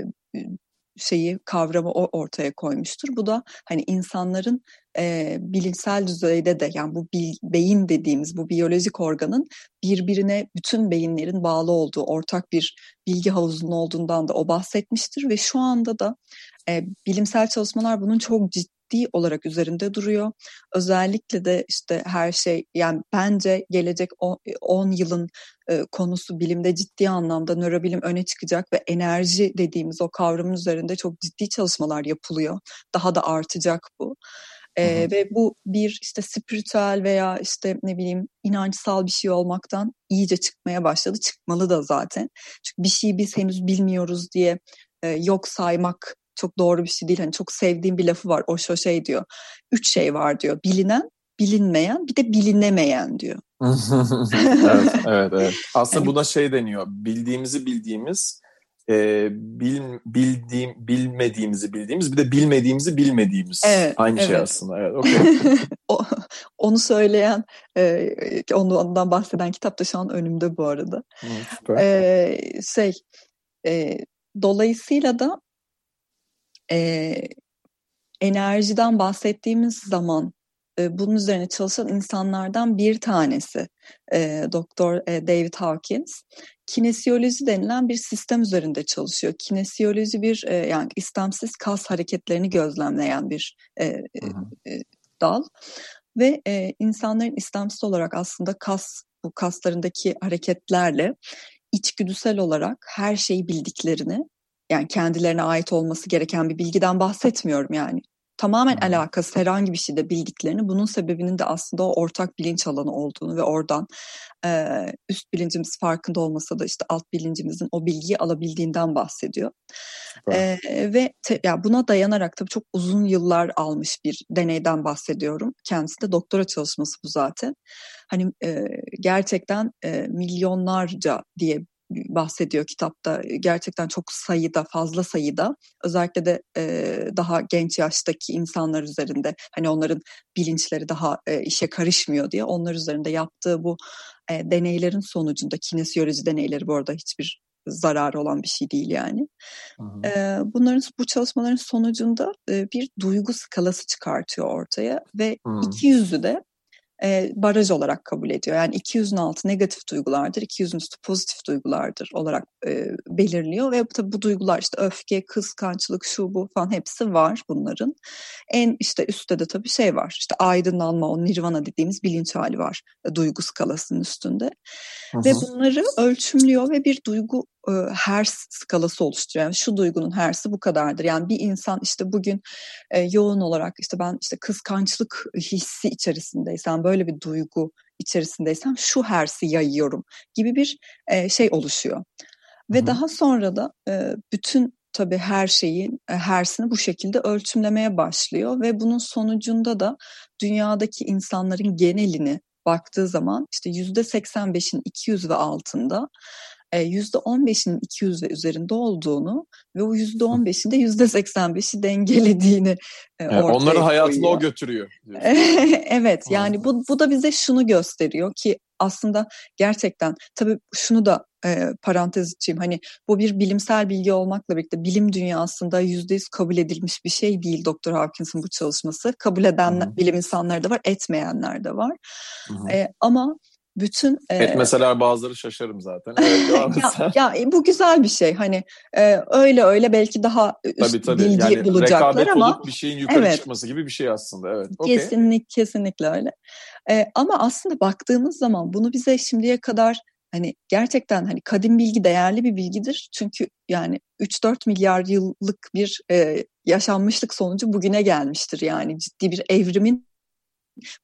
şeyi kavramı o ortaya koymuştur. Bu da hani insanların e, bilimsel düzeyde de yani bu bil, beyin dediğimiz bu biyolojik organın birbirine bütün beyinlerin bağlı olduğu ortak bir bilgi havuzunun olduğundan da o bahsetmiştir ve şu anda da e, bilimsel çalışmalar bunun çok ciddi ciddi olarak üzerinde duruyor. Özellikle de işte her şey yani bence gelecek 10 yılın e, konusu bilimde ciddi anlamda nörobilim öne çıkacak ve enerji dediğimiz o kavramın üzerinde çok ciddi çalışmalar yapılıyor. Daha da artacak bu. Ee, ve bu bir işte spiritüel veya işte ne bileyim inançsal bir şey olmaktan iyice çıkmaya başladı. Çıkmalı da zaten. Çünkü bir şeyi biz henüz bilmiyoruz diye e, yok saymak çok doğru bir şey değil. Hani çok sevdiğim bir lafı var. O şu şey diyor. Üç şey var diyor. Bilinen, bilinmeyen, bir de bilinemeyen diyor. [LAUGHS] evet, evet, evet. Aslında yani, buna şey deniyor. Bildiğimizi bildiğimiz, e, bil, bildiğim, bilmediğimizi bildiğimiz, bir de bilmediğimizi bilmediğimiz. Evet, Aynı şey evet. şey aslında. Evet, okay. [LAUGHS] onu söyleyen, e, ondan bahseden kitap da şu an önümde bu arada. Hı, süper. E, şey, e, dolayısıyla da e, enerjiden bahsettiğimiz zaman e, bunun üzerine çalışan insanlardan bir tanesi e, Doktor e, David Hawkins. Kinesiyoloji denilen bir sistem üzerinde çalışıyor. Kinesiyoloji bir e, yani istemsiz kas hareketlerini gözlemleyen bir e, e, dal. ve e, insanların istemsiz olarak aslında kas bu kaslarındaki hareketlerle içgüdüsel olarak her şeyi bildiklerini yani kendilerine ait olması gereken bir bilgiden bahsetmiyorum yani tamamen alakası herhangi bir şeyde bildiklerini bunun sebebinin de aslında o ortak bilinç alanı olduğunu ve oradan e, üst bilincimiz farkında olmasa da işte alt bilincimizin o bilgiyi alabildiğinden bahsediyor. E, ve te, ya buna dayanarak tabii çok uzun yıllar almış bir deneyden bahsediyorum. Kendisi de doktora çalışması bu zaten. Hani e, gerçekten e, milyonlarca diye bahsediyor kitapta. Gerçekten çok sayıda, fazla sayıda özellikle de e, daha genç yaştaki insanlar üzerinde hani onların bilinçleri daha e, işe karışmıyor diye onlar üzerinde yaptığı bu e, deneylerin sonucunda kinesiyoloji deneyleri bu arada hiçbir zararı olan bir şey değil yani. E, bunların bu çalışmaların sonucunda bir duygu skalası çıkartıyor ortaya ve hı. iki yüzü de e, baraj olarak kabul ediyor. Yani 200'ün altı negatif duygulardır, 200'ün üstü pozitif duygulardır olarak e, belirliyor ve tabii bu duygular işte öfke, kıskançlık, şu bu falan hepsi var bunların. En işte üstte de tabii şey var işte aydınlanma, o nirvana dediğimiz bilinç hali var e, duygu skalasının üstünde. Hı hı. Ve bunları ölçümlüyor ve bir duygu e, hers skalası oluşturuyor. Yani şu duygunun hersi bu kadardır. Yani bir insan işte bugün e, yoğun olarak işte ben işte kıskançlık hissi içerisindeysem böyle bir duygu içerisindeysem şu hersi yayıyorum gibi bir e, şey oluşuyor. Ve Hı-hı. daha sonra da e, bütün tabii her şeyin hersini bu şekilde ölçümlemeye başlıyor ve bunun sonucunda da dünyadaki insanların genelini baktığı zaman işte yüzde 85'in 200 ve altında %15'inin 200 ve üzerinde olduğunu ve o %15'in de %85'i dengelediğini yani ortaya Onların hayatını koyuyor. o götürüyor. [LAUGHS] evet yani bu, bu da bize şunu gösteriyor ki aslında gerçekten tabii şunu da e, parantez içeyim hani bu bir bilimsel bilgi olmakla birlikte bilim dünyasında yüzde yüz kabul edilmiş bir şey değil Doktor Hawkins'in bu çalışması. Kabul eden Hı-hı. bilim insanları da var, etmeyenler de var. E, ama bütün evet, mesela bazıları şaşarım zaten. [LAUGHS] Evet, ya, ya e, bu güzel bir şey. Hani e, öyle öyle belki daha üst tabii, tabii. bilgi yani bulacaklar ama bir şeyin yukarı evet, çıkması gibi bir şey aslında. Evet. Okay. Kesinlikle kesinlikle öyle. E, ama aslında baktığımız zaman bunu bize şimdiye kadar hani gerçekten hani kadim bilgi değerli bir bilgidir. Çünkü yani 3-4 milyar yıllık bir e, yaşanmışlık sonucu bugüne gelmiştir. Yani ciddi bir evrimin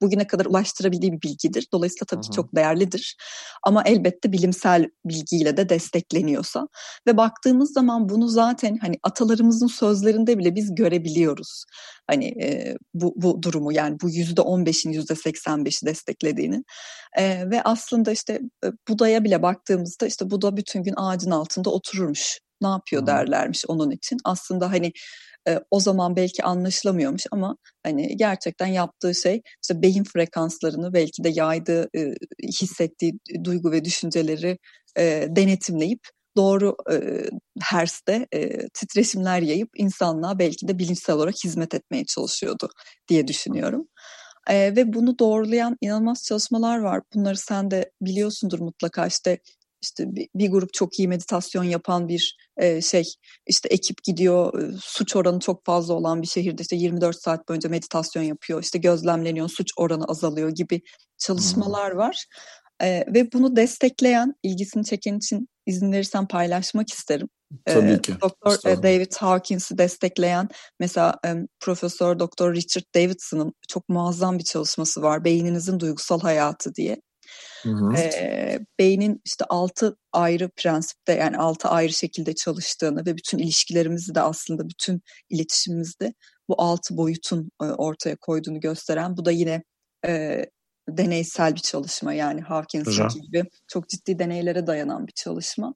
bugüne kadar ulaştırabildiği bir bilgidir. Dolayısıyla tabii ki çok değerlidir. Ama elbette bilimsel bilgiyle de destekleniyorsa ve baktığımız zaman bunu zaten hani atalarımızın sözlerinde bile biz görebiliyoruz. Hani e, bu, bu durumu yani bu yüzde on beşin yüzde seksen beşi desteklediğini e, ve aslında işte e, Buda'ya bile baktığımızda işte Buda bütün gün ağacın altında otururmuş ne yapıyor derlermiş onun için. Aslında hani e, o zaman belki anlaşılamıyormuş ama hani gerçekten yaptığı şey işte beyin frekanslarını belki de yaydığı, e, hissettiği duygu ve düşünceleri e, denetimleyip doğru e, herste e, titreşimler yayıp insanlığa belki de bilinçsel olarak hizmet etmeye çalışıyordu diye düşünüyorum. E, ve bunu doğrulayan inanılmaz çalışmalar var. Bunları sen de biliyorsundur mutlaka işte işte bir, bir grup çok iyi meditasyon yapan bir e, şey işte ekip gidiyor e, suç oranı çok fazla olan bir şehirde işte 24 saat boyunca meditasyon yapıyor işte gözlemleniyor suç oranı azalıyor gibi çalışmalar hmm. var e, ve bunu destekleyen ilgisini çeken için izin verirsen paylaşmak isterim. Tabii ki. Doktor David Hawkins'i destekleyen mesela Profesör Doktor Richard Davidson'ın çok muazzam bir çalışması var. Beyninizin duygusal hayatı diye. Hı hı. E, beynin işte altı ayrı prensipte yani altı ayrı şekilde çalıştığını ve bütün ilişkilerimizi de aslında bütün iletişimimizde bu altı boyutun e, ortaya koyduğunu gösteren bu da yine e, deneysel bir çalışma yani Hawkins'in gibi çok ciddi deneylere dayanan bir çalışma.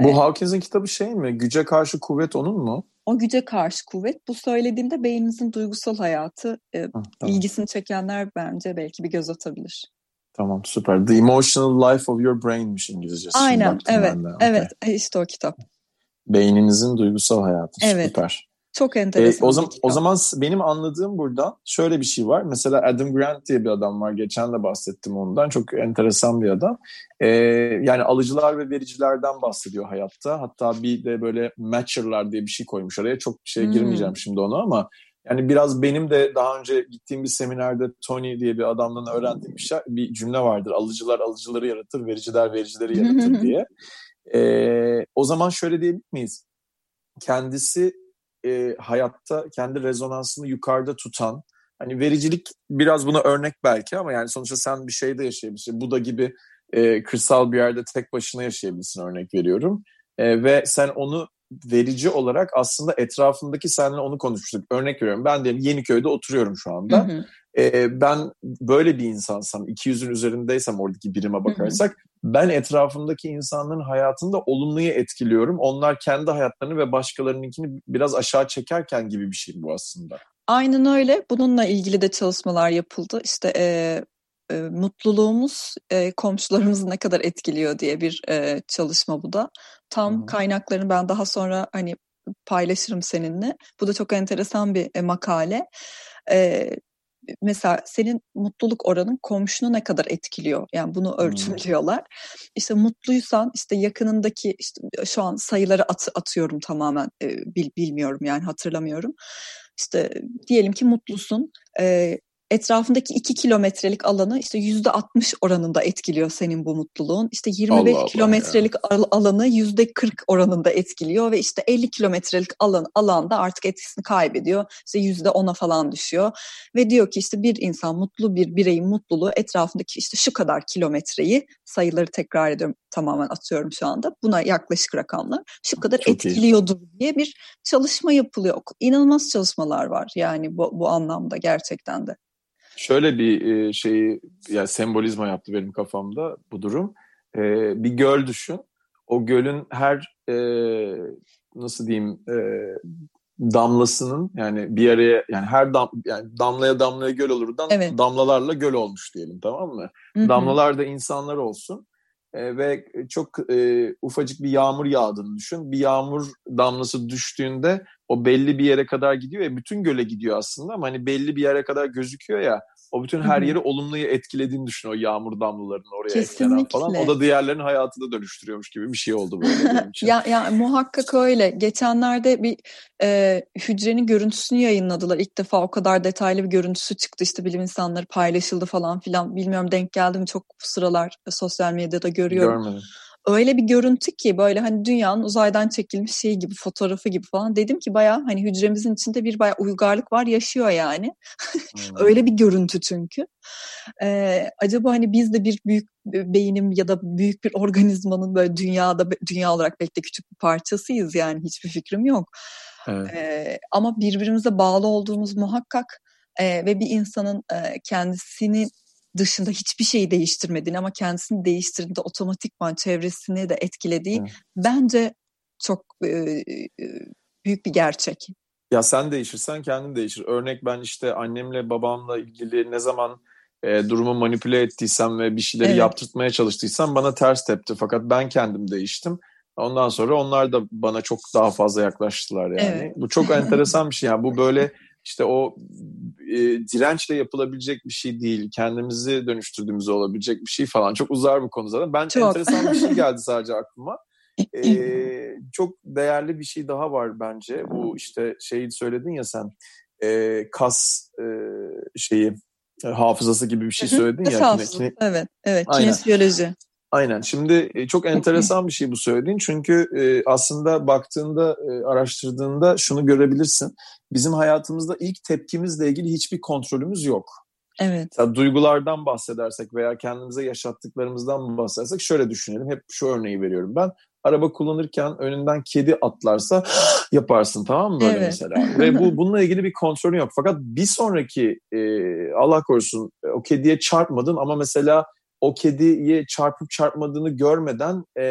Bu Hawkins'in kitabı şey mi? Güce karşı kuvvet onun mu? O güce karşı kuvvet. Bu söylediğimde beyninizin duygusal hayatı e, Hı, tamam. ilgisini çekenler bence belki bir göz atabilir. Tamam süper. The Emotional Life of Your Brain'miş İngilizcesi. Aynen evet okay. evet işte o kitap. Beyninizin duygusal hayatı evet. süper. Çok enteresan. E, o, zaman, o zaman benim anladığım burada şöyle bir şey var. Mesela Adam Grant diye bir adam var. Geçen de bahsettim ondan. Çok enteresan bir adam. E, yani alıcılar ve vericilerden bahsediyor hayatta. Hatta bir de böyle matcherlar diye bir şey koymuş oraya. Çok şey girmeyeceğim hmm. şimdi ona ama Yani biraz benim de daha önce gittiğim bir seminerde Tony diye bir adamdan öğrendiğim bir, şey, bir cümle vardır. Alıcılar alıcıları yaratır, vericiler vericileri yaratır [LAUGHS] diye. Ee, o zaman şöyle diyebilir miyiz? Kendisi e, hayatta kendi rezonansını yukarıda tutan, hani vericilik biraz buna örnek belki ama yani sonuçta sen bir şeyde yaşayabilirsin. Bu da gibi e, kırsal bir yerde tek başına yaşayabilirsin örnek veriyorum. E, ve sen onu verici olarak aslında etrafındaki seninle onu konuşmuştuk. Örnek veriyorum ben diyelim Yeniköy'de oturuyorum şu anda. Hı hı. Ee, ben böyle bir insansam, 200'ün üzerindeysem oradaki birime bakarsak hı hı. ben etrafımdaki insanların hayatını da olumluya etkiliyorum. Onlar kendi hayatlarını ve başkalarınınkini biraz aşağı çekerken gibi bir şey bu aslında. Aynen öyle. Bununla ilgili de çalışmalar yapıldı. İşte e, e, mutluluğumuz e, komşularımızı ne kadar etkiliyor diye bir e, çalışma bu da. Tam Hı-hı. kaynaklarını ben daha sonra hani paylaşırım seninle. Bu da çok enteresan bir e, makale. E, mesela senin mutluluk oranın komşunu ne kadar etkiliyor? Yani bunu ölçümlüyorlar. Hmm. İşte mutluysan işte yakınındaki işte şu an sayıları at, atıyorum tamamen e, bil, bilmiyorum yani hatırlamıyorum. İşte diyelim ki mutlusun. E, etrafındaki iki kilometrelik alanı işte yüzde 60 oranında etkiliyor senin bu mutluluğun. İşte 25 Allah kilometrelik Allah alanı yüzde 40 oranında etkiliyor ve işte 50 kilometrelik alan alanda artık etkisini kaybediyor. İşte yüzde 10'a falan düşüyor ve diyor ki işte bir insan mutlu bir bireyin mutluluğu etrafındaki işte şu kadar kilometreyi sayıları tekrar ediyorum tamamen atıyorum şu anda. Buna yaklaşık rakamlar şu kadar Çok etkiliyordur iyi. diye bir çalışma yapılıyor. İnanılmaz çalışmalar var yani bu, bu anlamda gerçekten de. Şöyle bir e, şeyi yani sembolizma yaptı benim kafamda bu durum. E, bir göl düşün. O gölün her e, nasıl diyeyim e, damlasının yani bir araya yani her dam yani damlaya damlaya göl olurdan evet. damlalarla göl olmuş diyelim tamam mı? Hı-hı. Damlalar da insanlar olsun. E, ve çok e, ufacık bir yağmur yağdığını düşün. Bir yağmur damlası düştüğünde o belli bir yere kadar gidiyor ya bütün göle gidiyor aslında ama hani belli bir yere kadar gözüküyor ya o bütün her yeri olumluyu etkilediğini düşün o yağmur damlalarının oraya Kesinlikle. falan. O da diğerlerin hayatını dönüştürüyormuş gibi bir şey oldu böyle benim [LAUGHS] için. ya, ya muhakkak öyle. Geçenlerde bir e, hücrenin görüntüsünü yayınladılar. İlk defa o kadar detaylı bir görüntüsü çıktı. İşte bilim insanları paylaşıldı falan filan. Bilmiyorum denk geldi mi çok sıralar sosyal medyada görüyorum. Görmedim öyle bir görüntü ki böyle hani dünyanın uzaydan çekilmiş şey gibi fotoğrafı gibi falan. Dedim ki baya hani hücremizin içinde bir baya uygarlık var yaşıyor yani. [LAUGHS] Hmm. öyle bir görüntü çünkü. Ee, acaba hani biz de bir büyük beynim ya da büyük bir organizmanın böyle dünyada dünya olarak belki de küçük bir parçasıyız yani hiçbir fikrim yok. Evet. Ee, ama birbirimize bağlı olduğumuz muhakkak ee, ve bir insanın e, kendisini dışında hiçbir şeyi değiştirmediğini ama kendisini değiştirdiğinde otomatikman çevresini de etkilediği evet. bence çok e, büyük bir gerçek. Ya sen değişirsen kendin değişir. Örnek ben işte annemle babamla ilgili ne zaman e, durumu manipüle ettiysem ve bir şeyleri evet. yaptırtmaya çalıştıysam bana ters tepti. Fakat ben kendim değiştim. Ondan sonra onlar da bana çok daha fazla yaklaştılar yani. Evet. Bu çok enteresan bir şey. Yani bu böyle [LAUGHS] işte o e, dirençle yapılabilecek bir şey değil. Kendimizi dönüştürdüğümüz olabilecek bir şey falan. Çok uzar bu konu zaten. Ben çok. enteresan bir şey geldi sadece aklıma. [LAUGHS] Ee, çok değerli bir şey daha var bence. Bu işte şeyi söyledin ya sen e, kas e, şeyi hafızası gibi bir şey söyledin ya. Hafızası, kine, evet, evet. Kinesiyoloji. Aynen. Şimdi e, çok enteresan bir şey bu söylediğin. Çünkü e, aslında baktığında, e, araştırdığında şunu görebilirsin. Bizim hayatımızda ilk tepkimizle ilgili hiçbir kontrolümüz yok. Evet. Mesela duygulardan bahsedersek veya kendimize yaşattıklarımızdan bahsedersek şöyle düşünelim. Hep şu örneği veriyorum ben. Araba kullanırken önünden kedi atlarsa [GASPS] yaparsın tamam mı böyle evet. mesela. Ve bu [LAUGHS] bununla ilgili bir kontrolü yok. Fakat bir sonraki e, Allah korusun o kediye çarpmadın ama mesela o kediye çarpıp çarpmadığını görmeden e,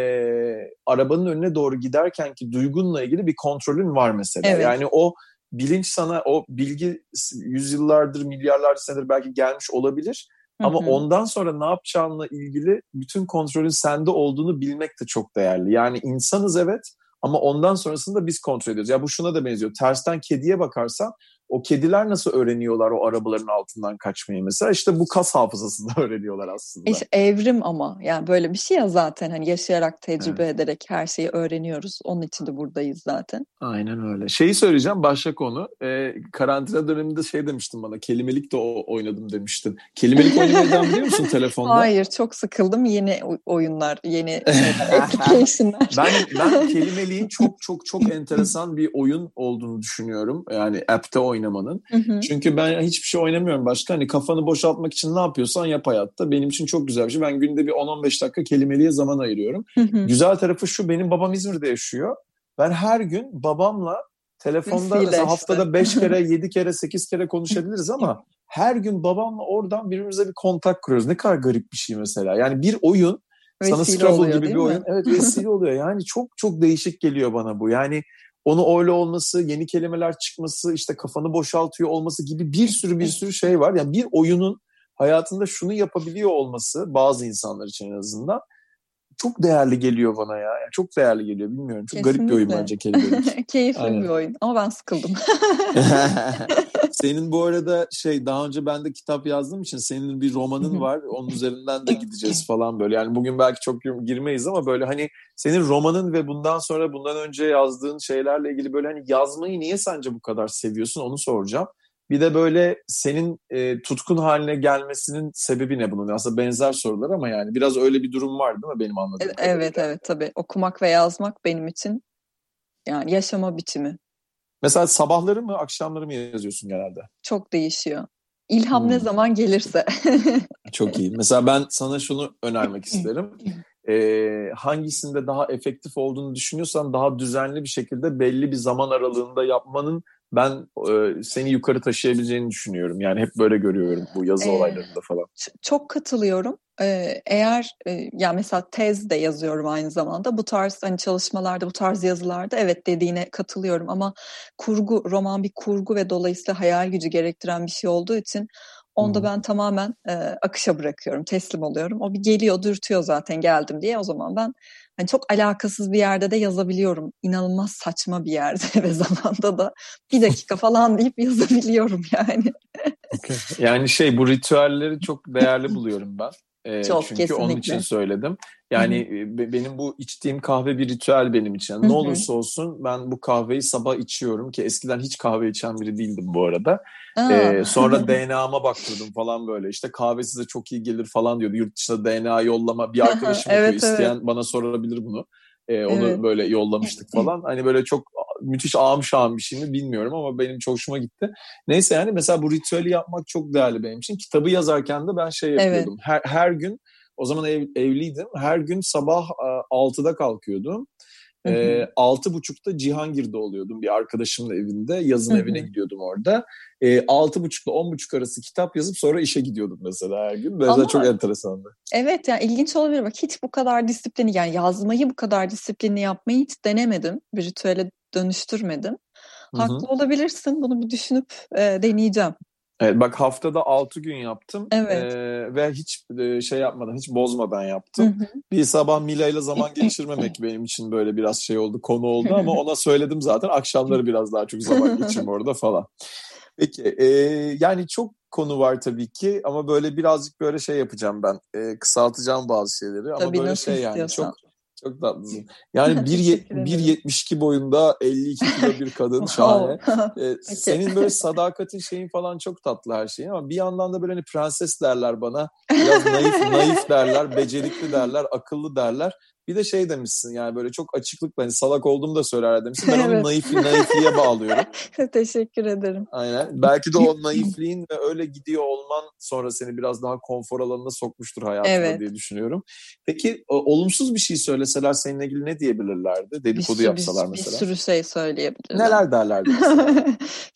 arabanın önüne doğru giderken ki duygunla ilgili bir kontrolün var mesela. Evet. Yani o bilinç sana o bilgi yüzyıllardır, milyarlardır senedir belki gelmiş olabilir. Ama ondan sonra ne yapacağınla ilgili bütün kontrolün sende olduğunu bilmek de çok değerli. Yani insanız evet ama ondan sonrasında biz kontrol ediyoruz. Ya bu şuna da benziyor. Tersten kediye bakarsan o kediler nasıl öğreniyorlar o arabaların altından kaçmayı mesela? İşte bu kas hafızasında [LAUGHS] öğreniyorlar aslında. İşte evrim ama yani böyle bir şey ya zaten hani yaşayarak tecrübe evet. ederek her şeyi öğreniyoruz. Onun için de buradayız zaten. Aynen öyle. Şeyi söyleyeceğim başka konu. Ee, karantina döneminde şey demiştin bana kelimelik de oynadım demiştin. Kelimelik oynamayı biliyor musun [LAUGHS] telefonda? Hayır çok sıkıldım. Yeni oyunlar, yeni application'lar. [LAUGHS] ben, ben kelimeliğin çok çok çok enteresan bir oyun olduğunu düşünüyorum. Yani app'te oynamanın. Çünkü ben hiçbir şey oynamıyorum başka. Hani kafanı boşaltmak için ne yapıyorsan yap hayatta. Benim için çok güzel bir şey. Ben günde bir 10-15 dakika kelimeliğe zaman ayırıyorum. Güzel tarafı şu benim babam İzmir'de yaşıyor. Ben her gün babamla telefonda mesela haftada 5 [LAUGHS] kere, 7 kere, 8 kere konuşabiliriz ama her gün babamla oradan birbirimize bir kontak kuruyoruz. Ne kadar garip bir şey mesela. Yani bir oyun vesile sana Scrabble oluyor, gibi bir oyun. Evet vesile oluyor. Yani çok çok değişik geliyor bana bu. Yani onu öyle olması, yeni kelimeler çıkması, işte kafanı boşaltıyor olması gibi bir sürü bir sürü şey var. Yani bir oyunun hayatında şunu yapabiliyor olması bazı insanlar için en azından çok değerli geliyor bana ya. Yani çok değerli geliyor bilmiyorum. Çok Kesinlikle. garip bir oyun bence kelimelik. [LAUGHS] Keyifli Aynen. bir oyun ama ben sıkıldım. [LAUGHS] [LAUGHS] senin bu arada şey daha önce ben de kitap yazdığım için senin bir romanın var. Onun üzerinden de gideceğiz falan böyle. Yani bugün belki çok girmeyiz ama böyle hani senin romanın ve bundan sonra bundan önce yazdığın şeylerle ilgili böyle hani yazmayı niye sence bu kadar seviyorsun onu soracağım. Bir de böyle senin e, tutkun haline gelmesinin sebebi ne bunun? Aslında benzer sorular ama yani biraz öyle bir durum var değil mi benim anladığım kadarıyla? Evet evet tabii. Okumak ve yazmak benim için yani yaşama biçimi. Mesela sabahları mı akşamları mı yazıyorsun genelde? Çok değişiyor. İlham hmm. ne zaman gelirse. [LAUGHS] Çok iyi. Mesela ben sana şunu önermek [CLEARS THROAT] isterim. Ee, hangisinde daha efektif olduğunu düşünüyorsan daha düzenli bir şekilde belli bir zaman aralığında yapmanın ben e, seni yukarı taşıyabileceğini düşünüyorum. Yani hep böyle görüyorum bu yazı ee, olaylarında falan. Çok katılıyorum. Ee, eğer e, ya mesela tez de yazıyorum aynı zamanda. Bu tarz hani çalışmalarda, bu tarz yazılarda evet dediğine katılıyorum ama kurgu, roman bir kurgu ve dolayısıyla hayal gücü gerektiren bir şey olduğu için Onda ben tamamen e, akışa bırakıyorum, teslim oluyorum. O bir geliyor, dürtüyor zaten geldim diye. O zaman ben hani çok alakasız bir yerde de yazabiliyorum. İnanılmaz saçma bir yerde [LAUGHS] ve zamanda da bir dakika falan deyip yazabiliyorum yani. [LAUGHS] okay. Yani şey bu ritüelleri çok değerli buluyorum ben. E, Çok çünkü kesinlikle. onun için söyledim. Yani Hı-hı. benim bu içtiğim kahve bir ritüel benim için. Yani ne olursa olsun ben bu kahveyi sabah içiyorum ki eskiden hiç kahve içen biri değildim bu arada. Ee, sonra [LAUGHS] DNA'ma baktırdım falan böyle. İşte kahve size çok iyi gelir falan diyordu. Yurt dışında DNA yollama bir arkadaşım evet. Evet. İsteyen bana sorabilir bunu. Ee, onu evet. böyle yollamıştık [CLEARS THROAT] falan. Hani böyle çok müthiş ağım şağım bir şey mi bilmiyorum ama benim çok hoşuma gitti. Neyse yani mesela bu ritüeli yapmak çok değerli benim için. Kitabı yazarken de ben şey yapıyordum. Evet. Her, her gün o zaman ev, evliydim. Her gün sabah 6'da kalkıyordum. Altı buçukta Cihangir'de oluyordum bir arkadaşımın evinde. Yazın Hı-hı. evine gidiyordum orada. Altı buçukla on buçuk arası kitap yazıp sonra işe gidiyordum mesela her gün. Mesela Ama, çok enteresandı. Evet yani ilginç olabilir. Bak hiç bu kadar disiplini yani yazmayı bu kadar disiplinli yapmayı hiç denemedim. Bir ritüele dönüştürmedim. Haklı Hı-hı. olabilirsin. Bunu bir düşünüp e, deneyeceğim. Evet bak haftada 6 gün yaptım evet. ee, ve hiç e, şey yapmadan, hiç bozmadan yaptım. Hı hı. Bir sabah Mila ile zaman [LAUGHS] geçirmemek benim için böyle biraz şey oldu, konu oldu ama [LAUGHS] ona söyledim zaten. Akşamları biraz daha çok zaman [LAUGHS] geçirme orada falan. Peki e, yani çok konu var tabii ki ama böyle birazcık böyle şey yapacağım ben. E, kısaltacağım bazı şeyleri ama tabii, böyle şey yani çok çok tatlısın. [LAUGHS] Yani 1.72 boyunda 52 kilo bir kadın [LAUGHS] şahane. [LAUGHS] ee, senin böyle sadakatin şeyin falan çok tatlı her şeyin ama bir yandan da böyle hani prenses derler bana. Biraz naif, naif derler, becerikli derler, akıllı derler. Bir de şey demişsin yani böyle çok açıklık hani salak olduğumu da söyler demişsin. Ben [LAUGHS] evet. onu naif, naifliğe bağlıyorum. [LAUGHS] Teşekkür ederim. Aynen. Belki de o [LAUGHS] naifliğin ve öyle gidiyor olman sonra seni biraz daha konfor alanına sokmuştur hayatında evet. diye düşünüyorum. Peki olumsuz bir şey söyleseler seninle ilgili ne diyebilirlerdi? Dedikodu bir, yapsalar bir, mesela. Bir sürü şey söyleyebilirler. Neler derlerdi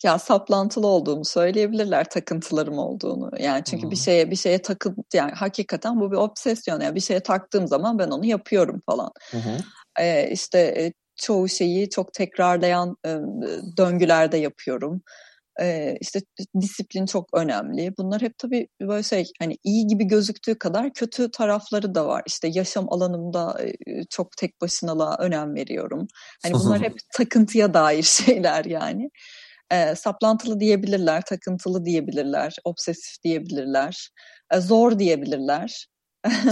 ya saplantılı olduğumu söyleyebilirler, takıntılarım olduğunu. Yani çünkü hmm. bir şeye bir şeye takın yani hakikaten bu bir obsesyon. Yani bir şeye taktığım zaman ben onu yapıyorum falan. Hı hı. E, işte e, çoğu şeyi çok tekrarlayan e, döngülerde yapıyorum. E, işte disiplin çok önemli. Bunlar hep tabii böyle şey hani iyi gibi gözüktüğü kadar kötü tarafları da var. İşte yaşam alanımda e, çok tek başınalığa önem veriyorum. Hani bunlar hep [LAUGHS] takıntıya dair [LAUGHS] şeyler yani. E, saplantılı diyebilirler, takıntılı diyebilirler, obsesif diyebilirler, e, zor diyebilirler.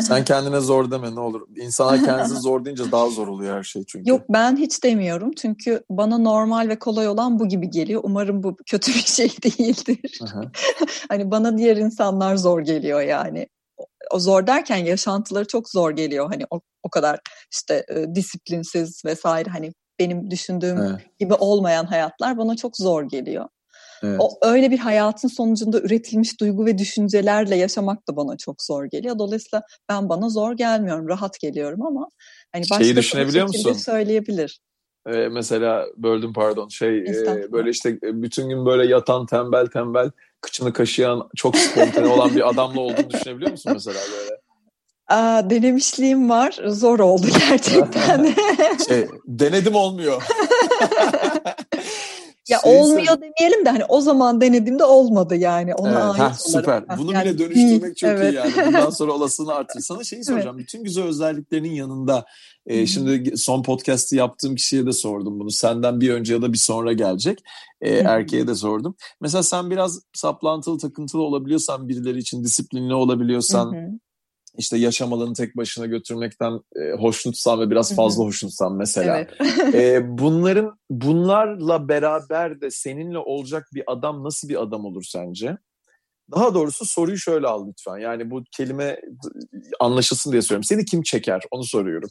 Sen kendine zor deme ne olur. İnsana kendisi zor deyince daha zor oluyor her şey çünkü. Yok ben hiç demiyorum. Çünkü bana normal ve kolay olan bu gibi geliyor. Umarım bu kötü bir şey [LAUGHS] değildir. [LAUGHS] hani bana diğer insanlar zor geliyor yani. O zor derken yaşantıları çok zor geliyor. Hani o, o kadar işte e, disiplinsiz vesaire hani benim düşündüğüm evet. gibi olmayan hayatlar bana çok zor geliyor. Evet. O öyle bir hayatın sonucunda üretilmiş duygu ve düşüncelerle yaşamak da bana çok zor geliyor. Dolayısıyla ben bana zor gelmiyorum, rahat geliyorum ama hani başka Şeyi düşünebiliyor musun? söyleyebilir. Ee, mesela böldüm pardon şey e, böyle işte e, bütün gün böyle yatan tembel tembel kıçını kaşıyan çok spontane olan bir adamla olduğunu düşünebiliyor musun mesela böyle? Aa, denemişliğim var. Zor oldu [LAUGHS] gerçekten. şey, denedim olmuyor. [LAUGHS] Ya şey olmuyor söyle... demeyelim de hani o zaman denediğimde olmadı yani ona evet, ait heh, Süper. Bunu yani, bile dönüştürmek çok evet. iyi yani. Bundan sonra [LAUGHS] olasılığını artır. Sana şeyi soracağım. Evet. Bütün güzel özelliklerinin yanında e, şimdi son podcast'ı yaptığım kişiye de sordum bunu. Senden bir önce ya da bir sonra gelecek. E, erkeğe de sordum. Mesela sen biraz saplantılı takıntılı olabiliyorsan birileri için disiplinli olabiliyorsan işte yaşam alanı tek başına götürmekten e, hoşnutsan ve biraz fazla hoşnutsan mesela. Evet. [LAUGHS] e, bunların bunlarla beraber de seninle olacak bir adam nasıl bir adam olur sence? Daha doğrusu soruyu şöyle al lütfen. Yani bu kelime anlaşılsın diye söylüyorum. Seni kim çeker? Onu soruyorum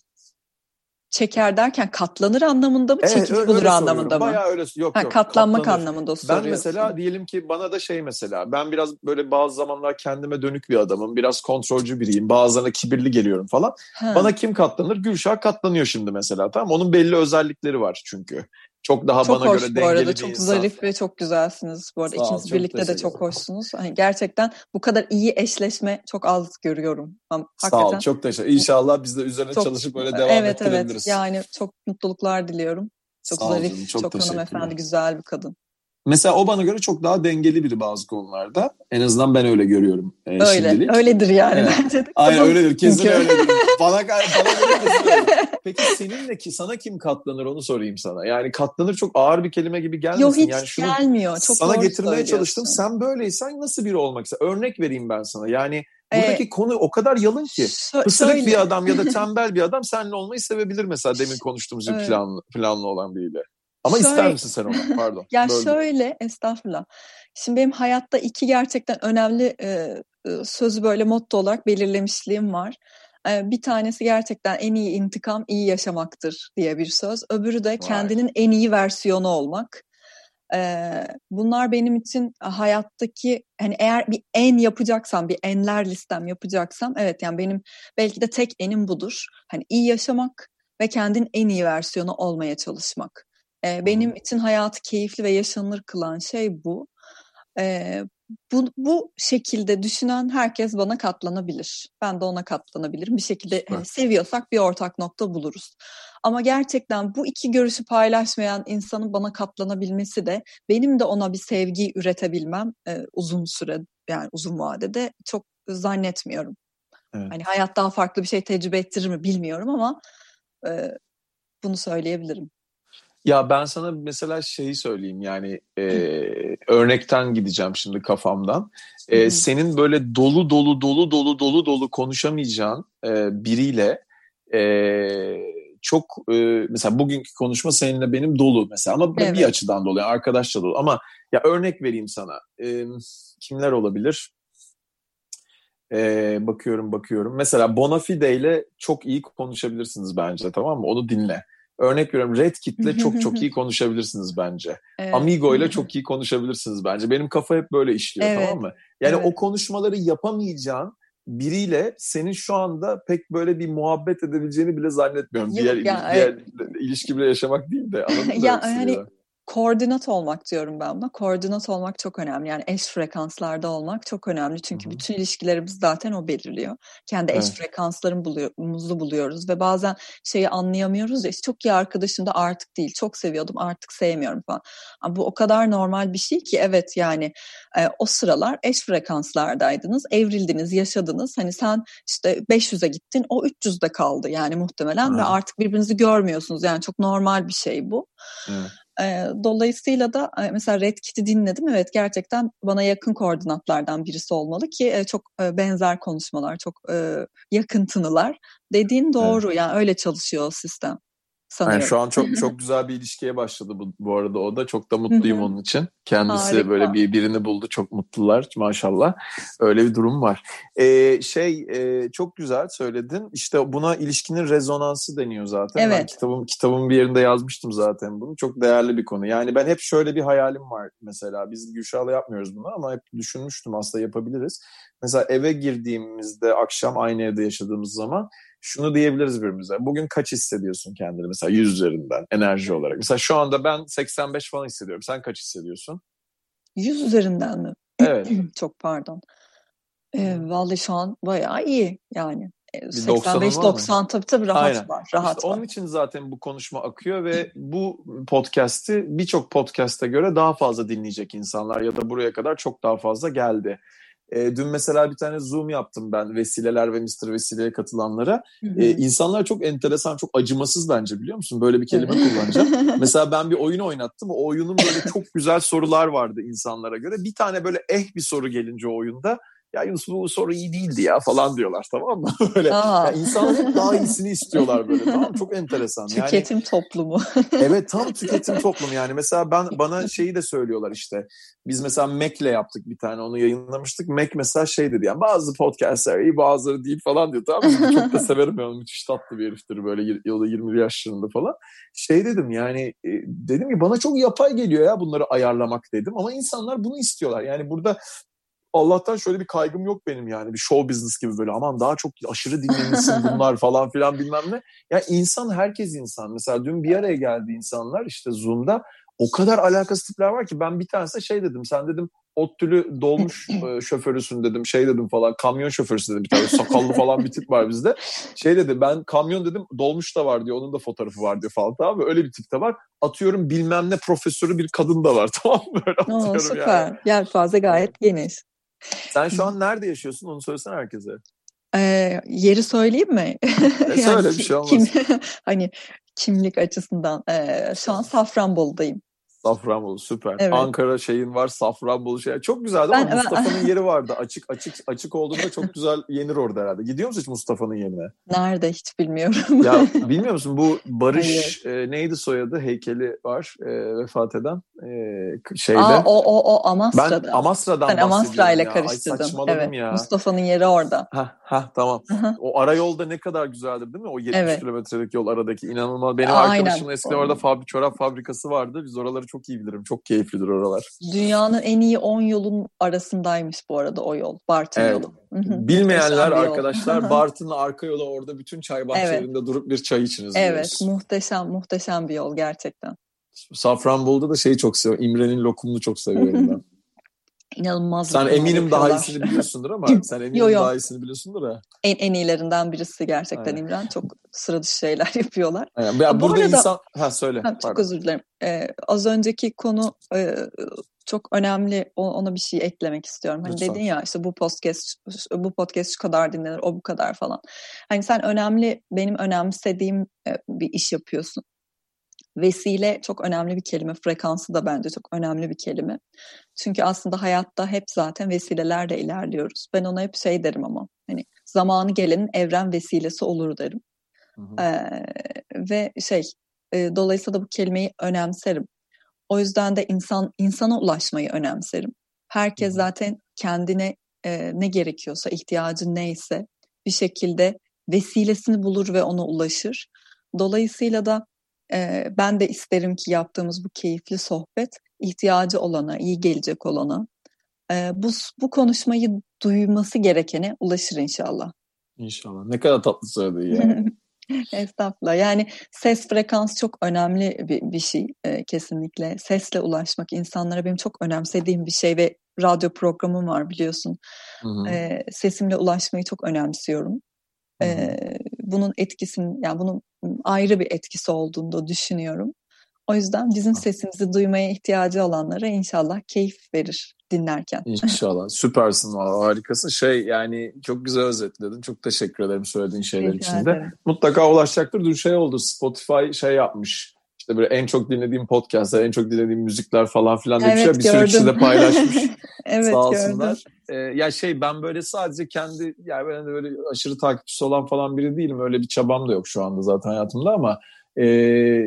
çeker derken katlanır anlamında mı, evet, çekici bulur anlamında mı? Bayağı öyle. Yok ha, yok. Katlanmak katlanır. anlamında soruyorsun. Ben mesela diyelim ki bana da şey mesela ben biraz böyle bazı zamanlar kendime dönük bir adamım. Biraz kontrolcü biriyim. Bazılarına kibirli geliyorum falan. Ha. Bana kim katlanır? Gülşah katlanıyor şimdi mesela tamam Onun belli özellikleri var çünkü. Çok daha çok bana hoş göre dengeli bu arada, çok insan. zarif ve çok güzelsiniz bu arada. Sağ İkiniz ol, birlikte de çok hoşsunuz. Hani gerçekten bu kadar iyi eşleşme çok az görüyorum. Hakikaten, Sağ ol, çok teşekkür İnşallah biz de üzerine çok, çalışıp böyle devam evet, ettirebiliriz. Evet, yani çok mutluluklar diliyorum. Çok Sağ zarif, canım, çok, çok hanımefendi, güzel bir kadın. Mesela o bana göre çok daha dengeli biri bazı konularda. En azından ben öyle görüyorum e, öyle, şimdilik. Öyledir yani evet. bence de. Aynen öyledir. Kesin öyledir. bana, bana göre kesin. [LAUGHS] Peki seninle ki sana kim katlanır onu sorayım sana. Yani katlanır çok ağır bir kelime gibi gelmesin. Yok hiç yani şunu gelmiyor. Çok sana getirmeye çalıştım. Sen böyleysen nasıl biri olmak ister? Örnek vereyim ben sana. Yani buradaki ee, konu o kadar yalın ki. Pısırık bir adam ya da [LAUGHS] tembel bir adam seninle olmayı sevebilir mesela demin konuştuğumuz gibi planlı, planlı olan biriyle. Ama şöyle, ister misin sen onu? Pardon. [LAUGHS] ya böldüm. şöyle estağfurullah. Şimdi benim hayatta iki gerçekten önemli e, sözü böyle motto olarak belirlemişliğim var. Bir tanesi gerçekten en iyi intikam iyi yaşamaktır diye bir söz. Öbürü de kendinin Vay. en iyi versiyonu olmak. Bunlar benim için hayattaki hani eğer bir en yapacaksam bir enler listem yapacaksam evet yani benim belki de tek enim budur. Hani iyi yaşamak ve kendin en iyi versiyonu olmaya çalışmak. Benim için hayatı keyifli ve yaşanılır kılan şey bu. Bu, bu şekilde düşünen herkes bana katlanabilir. Ben de ona katlanabilirim. Bir şekilde hani, seviyorsak bir ortak nokta buluruz. Ama gerçekten bu iki görüşü paylaşmayan insanın bana katlanabilmesi de benim de ona bir sevgi üretebilmem e, uzun süre yani uzun vadede çok zannetmiyorum. Evet. Hani hayat daha farklı bir şey tecrübe ettirir mi bilmiyorum ama e, bunu söyleyebilirim. Ya ben sana mesela şeyi söyleyeyim yani e, örnekten gideceğim şimdi kafamdan. E, senin böyle dolu dolu dolu dolu dolu dolu konuşamayacağın e, biriyle e, çok e, mesela bugünkü konuşma seninle benim dolu mesela ama evet. bir açıdan dolu yani arkadaşça dolu ama ya örnek vereyim sana e, kimler olabilir? E, bakıyorum bakıyorum mesela Bonafide ile çok iyi konuşabilirsiniz bence tamam mı onu dinle. Örnek veriyorum Red Kit'le çok çok [LAUGHS] iyi konuşabilirsiniz bence. Evet. Amigo ile çok iyi konuşabilirsiniz bence. Benim kafa hep böyle işliyor evet. tamam mı? Yani evet. o konuşmaları yapamayacağın biriyle senin şu anda pek böyle bir muhabbet edebileceğini bile zannetmiyorum. Yok, diğer, ya, diğer evet. ilişki bile yaşamak değil de. [LAUGHS] ya hani koordinat olmak diyorum ben buna. Koordinat olmak çok önemli. Yani eş frekanslarda olmak çok önemli. Çünkü Hı-hı. bütün ilişkilerimiz zaten o belirliyor. Kendi evet. eş frekanslarımızı buluyoruz ve bazen şeyi anlayamıyoruz ya işte çok iyi arkadaşım da artık değil. Çok seviyordum artık sevmiyorum falan. Ama bu o kadar normal bir şey ki evet yani e, o sıralar eş frekanslardaydınız. Evrildiniz, yaşadınız. Hani sen işte 500'e gittin o 300'de kaldı yani muhtemelen Hı-hı. ve artık birbirinizi görmüyorsunuz. Yani çok normal bir şey bu. Evet. E, dolayısıyla da e, mesela Red Kit'i dinledim. Evet gerçekten bana yakın koordinatlardan birisi olmalı ki e, çok e, benzer konuşmalar, çok e, yakın tınılar. Dediğin doğru evet. yani öyle çalışıyor sistem sanıyorum. Yani şu an çok [LAUGHS] çok güzel bir ilişkiye başladı bu, bu arada o da. Çok da mutluyum onun için. Kendisi Harika. böyle bir birini buldu. Çok mutlular maşallah. Öyle bir durum var. Ee, şey e, çok güzel söyledin. İşte buna ilişkinin rezonansı deniyor zaten. Evet. Ben kitabım, kitabımın bir yerinde yazmıştım zaten bunu. Çok değerli bir konu. Yani ben hep şöyle bir hayalim var mesela. Biz Gülşah'la yapmıyoruz bunu ama hep düşünmüştüm aslında yapabiliriz. Mesela eve girdiğimizde akşam aynı evde yaşadığımız zaman şunu diyebiliriz birbirimize. Bugün kaç hissediyorsun kendini mesela 100 üzerinden enerji olarak? Mesela şu anda ben 85 falan hissediyorum. Sen kaç hissediyorsun? 100 üzerinden mi? Evet. [CLEARS THROAT] Çok pardon. E, vallahi şu an bayağı iyi yani. 85-90 tabii tabii rahat Aynen. var. Rahat işte var. Onun için zaten bu konuşma akıyor ve [CLEARS THROAT] bu podcast'i birçok podcast'e göre daha fazla dinleyecek insanlar ya da buraya kadar çok daha fazla geldi. E, dün mesela bir tane Zoom yaptım ben Vesileler ve Mr. Vesile'ye katılanlara. E, insanlar çok enteresan, çok acımasız bence biliyor musun? Böyle bir kelime kullanacağım. [LAUGHS] mesela ben bir oyun oynattım. O oyunun böyle çok güzel sorular vardı insanlara göre. Bir tane böyle eh bir soru gelince o oyunda ya Yunus bu soru iyi değildi ya falan diyorlar tamam mı? [LAUGHS] Böyle ya insanlar hep daha iyisini istiyorlar böyle tamam Çok enteresan. Tüketim yani, toplumu. [LAUGHS] evet tam tüketim toplumu yani. Mesela ben bana şeyi de söylüyorlar işte. Biz mesela Mac'le yaptık bir tane onu yayınlamıştık. Mac mesela şey dedi yani bazı podcastler iyi bazıları değil falan diyor tamam mı? Çok da severim ben müthiş tatlı bir heriftir böyle yılda 20 yaşlarında falan. Şey dedim yani e, dedim ki bana çok yapay geliyor ya bunları ayarlamak dedim ama insanlar bunu istiyorlar. Yani burada Allah'tan şöyle bir kaygım yok benim yani bir show business gibi böyle aman daha çok aşırı dinlenilsin [LAUGHS] bunlar falan filan bilmem ne. Ya yani insan herkes insan. Mesela dün bir araya geldi insanlar işte Zoom'da o kadar alakası tipler var ki ben bir tanesi şey dedim sen dedim ottülü dolmuş [LAUGHS] şoförüsün dedim şey dedim falan kamyon şoförüsün dedim bir tane sakallı falan bir tip var bizde. Şey dedi ben kamyon dedim dolmuş da var diyor onun da fotoğrafı var diyor falan tamam mı öyle bir tip de var. Atıyorum bilmem ne profesörü bir kadın da var [LAUGHS] tamam mı böyle atıyorum Oo, süper. yani. Yelpaze gayet geniş. Sen şu an nerede yaşıyorsun onu söylesene herkese. Ee, yeri söyleyeyim mi? E, [LAUGHS] yani söyle bir şey olmaz. Kim, [LAUGHS] hani kimlik açısından. Ee, şu an Safranbolu'dayım. Safranbolu süper. Evet. Ankara şeyin var, Safranbolu şey. Çok güzeldi ama Mustafa'nın yeri [LAUGHS] vardı. Açık açık açık olduğunda çok güzel yenir orada herhalde. Gidiyor musun hiç Mustafa'nın yerine? Nerede hiç bilmiyorum. ya bilmiyor musun bu Barış e, neydi soyadı heykeli var e, vefat eden e, şeyde. Aa, o o o Amasra'da. Ben Amasra'dan ben Amasra ile karıştırdım. Ay evet. ya. Mustafa'nın yeri orada. Ha ha tamam. o ara yolda ne kadar güzeldir değil mi? O 70 evet. kilometrelik yol aradaki inanılmaz. Benim Aynen. arkadaşımın eskiden orada fabri, çorap fabrikası vardı. Biz oraları çok iyi bilirim. Çok keyiflidir oralar. Dünyanın en iyi 10 yolun arasındaymış bu arada o yol. Bartın evet. yolu. Bilmeyenler arkadaşlar [LAUGHS] Bartın'ın arka yolu orada bütün çay bahçelerinde evet. durup bir çay içiniz Evet diyoruz. muhteşem muhteşem bir yol gerçekten. Safranbolu'da da şeyi çok seviyorum. İmre'nin lokumunu çok seviyorum [LAUGHS] ben. İnanılmaz. Sen [LAUGHS] eminim daha iyisini biliyorsundur ama sen eminim yo, yo. daha iyisini biliyorsundur ha. En, en iyilerinden birisi gerçekten Aynen. İmran. Çok sıra dışı şeyler [LAUGHS] yapıyorlar. Aynen. Ya, burada arada, insan... Ha söyle. Ha, çok özür dilerim. Ee, az önceki konu e, çok önemli. Ona bir şey eklemek istiyorum. Hani Lütfen. dedin ya işte bu podcast bu podcast şu kadar dinlenir, o bu kadar falan. Hani sen önemli, benim önemsediğim e, bir iş yapıyorsun. Vesile çok önemli bir kelime. Frekansı da bence çok önemli bir kelime. Çünkü aslında hayatta hep zaten vesilelerle ilerliyoruz. Ben ona hep şey derim ama hani zamanı gelenin evren vesilesi olur derim. Hı hı. Ee, ve şey e, dolayısıyla da bu kelimeyi önemserim. O yüzden de insan insana ulaşmayı önemserim. Herkes zaten kendine e, ne gerekiyorsa, ihtiyacı neyse bir şekilde vesilesini bulur ve ona ulaşır. Dolayısıyla da e, ben de isterim ki yaptığımız bu keyifli sohbet ihtiyacı olana, iyi gelecek olana, e, bu, bu konuşmayı duyması gerekene ulaşır inşallah. İnşallah. Ne kadar tatlı söyledin ya. [LAUGHS] Estağfurullah. Yani ses frekansı çok önemli bir, bir şey e, kesinlikle. Sesle ulaşmak insanlara benim çok önemsediğim bir şey ve radyo programım var biliyorsun. Hı hı. E, sesimle ulaşmayı çok önemsiyorum. E, bunun etkisinin yani bunun ayrı bir etkisi olduğunu da düşünüyorum. O yüzden bizim sesimizi duymaya ihtiyacı olanlara inşallah keyif verir dinlerken. İnşallah. [LAUGHS] Süpersin valla harikasın. Şey yani çok güzel özetledin. Çok teşekkür ederim söylediğin şeyler Rica için de. Mutlaka ulaşacaktır. Dün şey oldu Spotify şey yapmış işte böyle en çok dinlediğim podcastlar, en çok dinlediğim müzikler falan filan demiş evet, bir sürü kişi de paylaşmış. [LAUGHS] evet, Sağ olsunlar. Ee, ya şey ben böyle sadece kendi yani ben de böyle aşırı takipçisi olan falan biri değilim. Öyle bir çabam da yok şu anda zaten hayatımda ama e,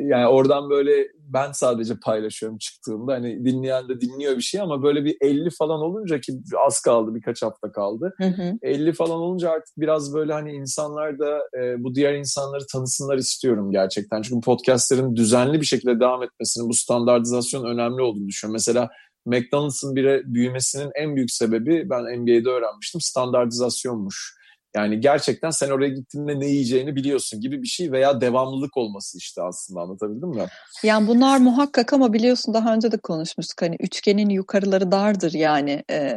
yani oradan böyle ben sadece paylaşıyorum çıktığımda. Hani dinleyen de dinliyor bir şey ama böyle bir 50 falan olunca ki az kaldı birkaç hafta kaldı. Hı hı. 50 falan olunca artık biraz böyle hani insanlar da e, bu diğer insanları tanısınlar istiyorum gerçekten. Çünkü podcastlerin düzenli bir şekilde devam etmesinin bu standartizasyon önemli olduğunu düşünüyorum. Mesela McDonald's'ın bire büyümesinin en büyük sebebi ben NBA'de öğrenmiştim standartizasyonmuş. Yani gerçekten sen oraya gittiğinde ne yiyeceğini biliyorsun gibi bir şey veya devamlılık olması işte aslında anlatabildim mi? Yani bunlar muhakkak ama biliyorsun daha önce de konuşmuştuk hani üçgenin yukarıları dardır yani. Ee, [LAUGHS]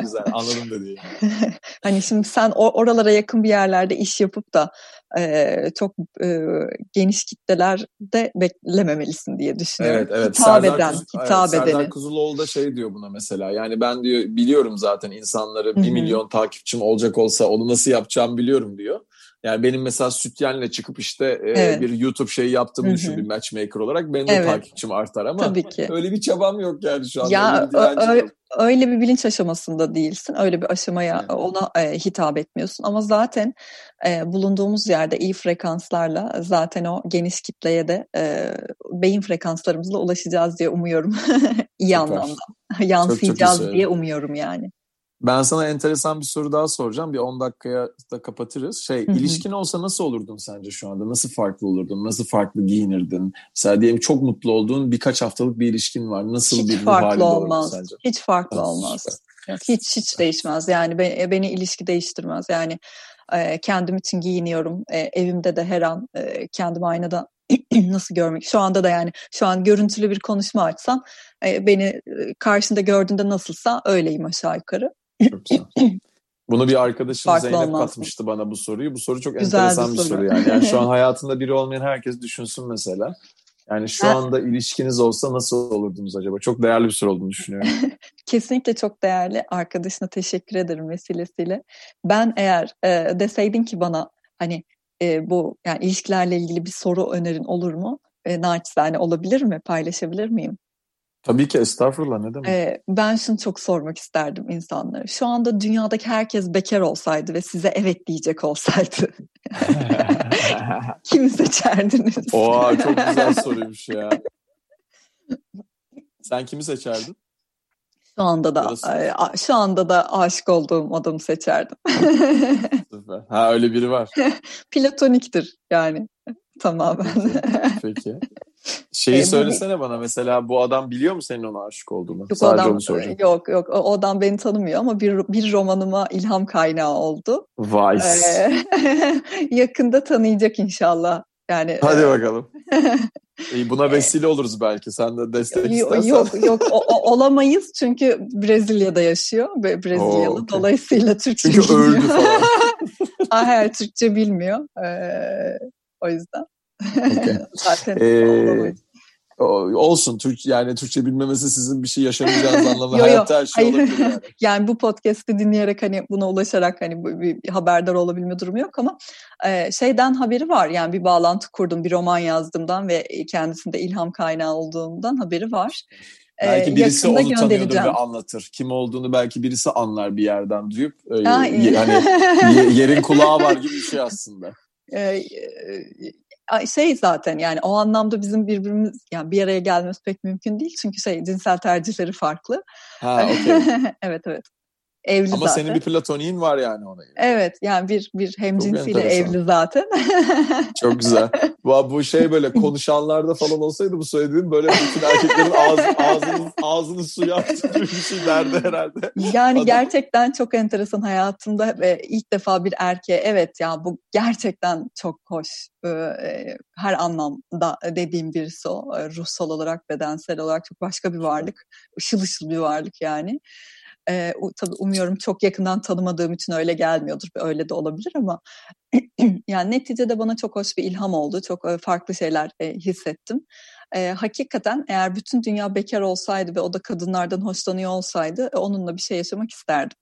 Güzel anladım dediğini. [LAUGHS] hani şimdi sen oralara yakın bir yerlerde iş yapıp da e, çok e, geniş kitlelerde beklememelisin diye düşünüyorum. Evet evet. Hitap Serdar, eden, Kuz, hitap evet, Serdar Kuzuloğlu da şey diyor buna mesela yani ben diyor biliyorum zaten insanları bir milyon takipçim olacak olsa onu nasıl yapacağım biliyorum diyor. Yani benim mesela sütyenle çıkıp işte e, evet. bir YouTube şeyi yaptığımı düşün bir matchmaker olarak benim de evet. takipçim artar ama Tabii ki. öyle bir çabam yok yani şu anda. Ya öyle bir, öyle bir bilinç aşamasında değilsin. Öyle bir aşamaya evet. ona e, hitap etmiyorsun ama zaten e, bulunduğumuz yerde iyi frekanslarla zaten o geniş kitleye de e, beyin frekanslarımızla ulaşacağız diye umuyorum. [LAUGHS] iyi Süper. anlamda. [LAUGHS] Yansıyacağız çok, çok diye umuyorum yani. Ben sana enteresan bir soru daha soracağım. Bir 10 dakikaya da kapatırız. Şey, Hı-hı. ilişkin olsa nasıl olurdun sence şu anda? Nasıl farklı olurdun? Nasıl farklı giyinirdin? Mesela diyelim çok mutlu olduğun birkaç haftalık bir ilişkin var. Nasıl hiç bir farklı olmaz. sence? Hiç farklı ha, olmaz. Süper. Hiç hiç değişmez. Yani beni, beni ilişki değiştirmez. Yani e, kendim için giyiniyorum. E, evimde de her an e, kendimi aynada [CLEARS THROAT] nasıl görmek? Şu anda da yani şu an görüntülü bir konuşma açsam e, beni karşında gördüğünde nasılsa öyleyim aşağı yukarı. Çok güzel. Bunu bir arkadaşım Farklı Zeynep olmaz. katmıştı bana bu soruyu. Bu soru çok güzel enteresan bir soru. soru yani. yani. Şu an [LAUGHS] hayatında biri olmayan herkes düşünsün mesela. Yani şu anda ilişkiniz olsa nasıl olurdunuz acaba? Çok değerli bir soru olduğunu düşünüyorum. [LAUGHS] Kesinlikle çok değerli. Arkadaşına teşekkür ederim vesilesiyle. Ben eğer e, deseydin ki bana hani e, bu yani ilişkilerle ilgili bir soru önerin olur mu? E, naçizane olabilir mi? Paylaşabilir miyim? Tabii ki estağfurullah ne demek. Ee, ben şunu çok sormak isterdim insanlara. Şu anda dünyadaki herkes bekar olsaydı ve size evet diyecek olsaydı [LAUGHS] [LAUGHS] kimi seçerdiniz? Oha çok güzel [LAUGHS] soruymuş ya. Sen kimi seçerdin? Şu anda da Yarası. şu anda da aşık olduğum adamı seçerdim. Süper. Ha öyle biri var. Platoniktir yani tamamen. Peki. Peki. Şeyi e, söylesene bana mesela bu adam biliyor mu senin ona aşık olduğunu? Yok, Sadece adam, onu soracağım. Yok yok o adam beni tanımıyor ama bir, bir romanıma ilham kaynağı oldu. Vay. Ee, [LAUGHS] yakında tanıyacak inşallah. Yani Hadi e, bakalım. [LAUGHS] İyi, buna vesile oluruz belki. Sen de destek istersen. Yok yok o, o, [LAUGHS] olamayız çünkü Brezilya'da yaşıyor. Brezilyalı. Oo, okay. Dolayısıyla Türkçe çünkü bilmiyor. öldü falan. Hayır Türkçe bilmiyor. Ee, o yüzden. Okay. [LAUGHS] Zaten ee, olsun Türk yani Türkçe bilmemesi sizin bir şey yaşamayacağınız [LAUGHS] anlamı hayatta her şey olabilir yani. [LAUGHS] yani bu podcast'i dinleyerek hani buna ulaşarak hani bir, haberdar olabilme durumu yok ama e, şeyden haberi var yani bir bağlantı kurdum bir roman yazdığımdan ve kendisinde ilham kaynağı olduğundan haberi var. Belki birisi onu tanıyordur ve anlatır. Kim olduğunu belki birisi anlar bir yerden duyup e, hani yerin kulağı var gibi bir şey aslında şey zaten yani o anlamda bizim birbirimiz yani bir araya gelmemiz pek mümkün değil çünkü şey cinsel tercihleri farklı. Ha, okay. [LAUGHS] evet evet. Evli Ama zaten. senin bir platoniğin var yani ona. Evet yani bir bir hemcinsiyle evli zaten. [LAUGHS] Çok güzel. Bu, bu şey böyle konuşanlarda falan olsaydı bu söylediğin böyle bütün erkeklerin ağzı, ağzını, ağzını suya attı bir şey derdi herhalde. Yani Adam... gerçekten çok enteresan hayatımda ve ilk defa bir erkeğe evet ya bu gerçekten çok hoş. Her anlamda dediğim birisi o. Ruhsal olarak, bedensel olarak çok başka bir varlık. Işıl ışıl bir varlık yani. E, tabii umuyorum çok yakından tanımadığım için öyle gelmiyordur. Öyle de olabilir ama [CLEARS THROAT] yani neticede bana çok hoş bir ilham oldu. Çok farklı şeyler e, hissettim. E, hakikaten eğer bütün dünya bekar olsaydı ve o da kadınlardan hoşlanıyor olsaydı e, onunla bir şey yaşamak isterdim.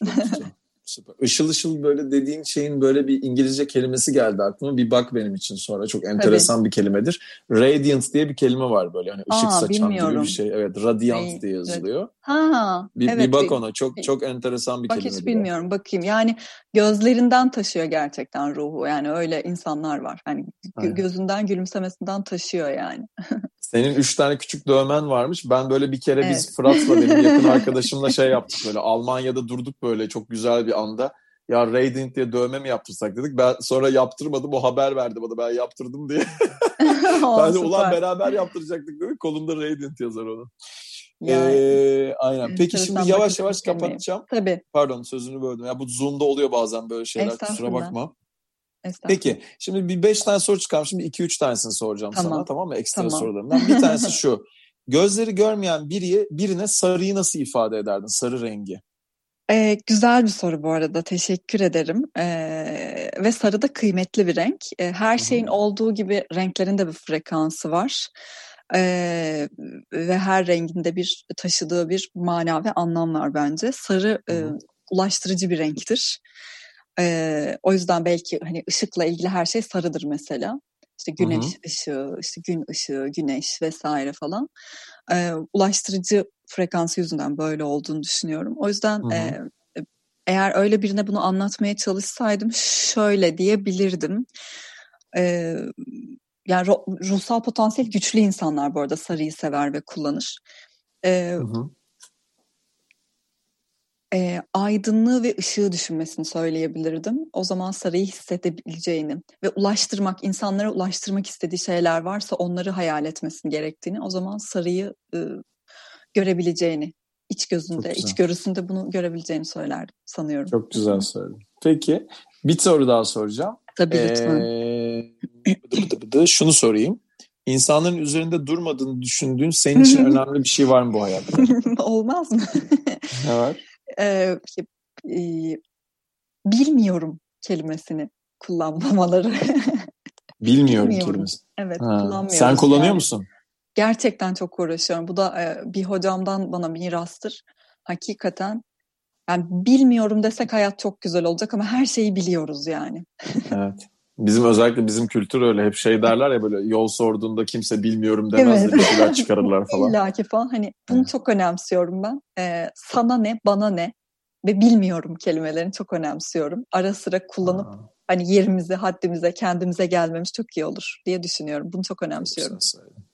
[LAUGHS] Süper. Işıl ışıl böyle dediğin şeyin böyle bir İngilizce kelimesi geldi aklıma. Bir bak benim için sonra. Çok enteresan Tabii. bir kelimedir. Radiant diye bir kelime var böyle. Hani ışık Aa, saçan bilmiyorum. gibi bir şey. Evet, radiant Ray, diye yazılıyor. Ha, bir, evet, bir bak ona. Çok çok enteresan bir bak kelime. Bak hiç bilmiyorum. Bakayım. Yani gözlerinden taşıyor gerçekten ruhu. Yani öyle insanlar var. Hani gözünden gülümsemesinden taşıyor yani. [LAUGHS] Senin üç tane küçük dövmen varmış. Ben böyle bir kere evet. biz Fırat'la benim yakın [LAUGHS] arkadaşımla şey yaptık böyle. Almanya'da durduk böyle çok güzel bir anda. Ya Radiant diye dövme mi yaptırsak dedik. Ben sonra yaptırmadım. O haber verdi bana ben yaptırdım diye. [LAUGHS] ben de ulan beraber yaptıracaktık dedik. Kolumda Radiant yazar onun. Yani, ee, aynen. Peki şimdi yavaş yavaş kapatacağım. Tabii. Pardon sözünü böldüm. Ya bu Zoom'da oluyor bazen böyle şeyler. Kusura bakma. Peki şimdi bir beş tane soru çıkarım. Şimdi iki üç tanesini soracağım tamam. sana tamam mı? Ekstra tamam. sorularımdan. Bir tanesi [LAUGHS] şu. Gözleri görmeyen biriye, birine sarıyı nasıl ifade ederdin? Sarı rengi. Ee, güzel bir soru bu arada. Teşekkür ederim. Ee, ve sarı da kıymetli bir renk. Ee, her şeyin Hı-hı. olduğu gibi renklerin de bir frekansı var. Ee, ve her renginde bir taşıdığı bir mana ve anlam var bence. Sarı e, ulaştırıcı bir renktir. Ee, o yüzden belki hani ışıkla ilgili her şey sarıdır mesela. İşte güneş Hı-hı. ışığı, işte gün ışığı, güneş vesaire falan. Ee, ulaştırıcı frekansı yüzünden böyle olduğunu düşünüyorum. O yüzden e, eğer öyle birine bunu anlatmaya çalışsaydım şöyle diyebilirdim. Ee, yani ruhsal potansiyel güçlü insanlar bu arada sarıyı sever ve kullanır. Hı hı e, aydınlığı ve ışığı düşünmesini söyleyebilirdim. O zaman sarayı hissedebileceğini ve ulaştırmak, insanlara ulaştırmak istediği şeyler varsa onları hayal etmesini gerektiğini, o zaman sarayı e, görebileceğini, iç gözünde, iç görüsünde bunu görebileceğini söylerdim sanıyorum. Çok güzel söyledin. Peki bir soru daha soracağım. Tabii ee, lütfen. [CLEARS THROAT] şunu sorayım. İnsanların üzerinde durmadığını düşündüğün senin [LAUGHS] için önemli bir şey var mı bu hayatta? Olmaz mı? ne var? E, e, bilmiyorum kelimesini kullanmamaları. [LAUGHS] Bilmiyorum, bilmiyorum. kelimesi. Evet ha. kullanmıyoruz. Sen kullanıyor yani. musun? Gerçekten çok uğraşıyorum. Bu da e, bir hocamdan bana mirastır. Hakikaten yani bilmiyorum desek hayat çok güzel olacak ama her şeyi biliyoruz yani. evet. Bizim özellikle bizim kültür öyle hep şey derler ya böyle yol sorduğunda kimse bilmiyorum demez evet. de bir şeyler çıkarırlar falan. [LAUGHS] İlla ki falan hani bunu evet. çok önemsiyorum ben. Ee, sana ne bana ne ve bilmiyorum kelimelerini çok önemsiyorum. Ara sıra kullanıp Aa. hani yerimize haddimize kendimize gelmemiz çok iyi olur diye düşünüyorum. Bunu çok önemsiyorum.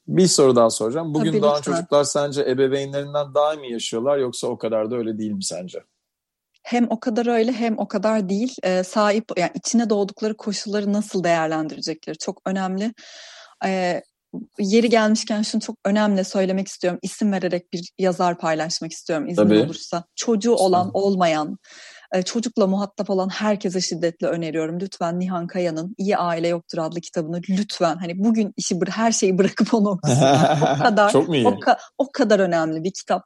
Bir soru daha soracağım. Bugün Tabii doğan lütfen. çocuklar sence ebeveynlerinden daha mı yaşıyorlar yoksa o kadar da öyle değil mi sence? Hem o kadar öyle hem o kadar değil. E, sahip yani içine doğdukları koşulları nasıl değerlendirecekleri çok önemli. E, yeri gelmişken şunu çok önemli söylemek istiyorum. İsim vererek bir yazar paylaşmak istiyorum izin Tabii. olursa. Çocuğu olan, olmayan, çocukla muhatap olan herkese şiddetle öneriyorum. Lütfen Nihan Kaya'nın İyi Aile Yoktur adlı kitabını lütfen hani bugün işi her şeyi bırakıp onu okusunlar. o [LAUGHS] kadar çok? O, o kadar önemli bir kitap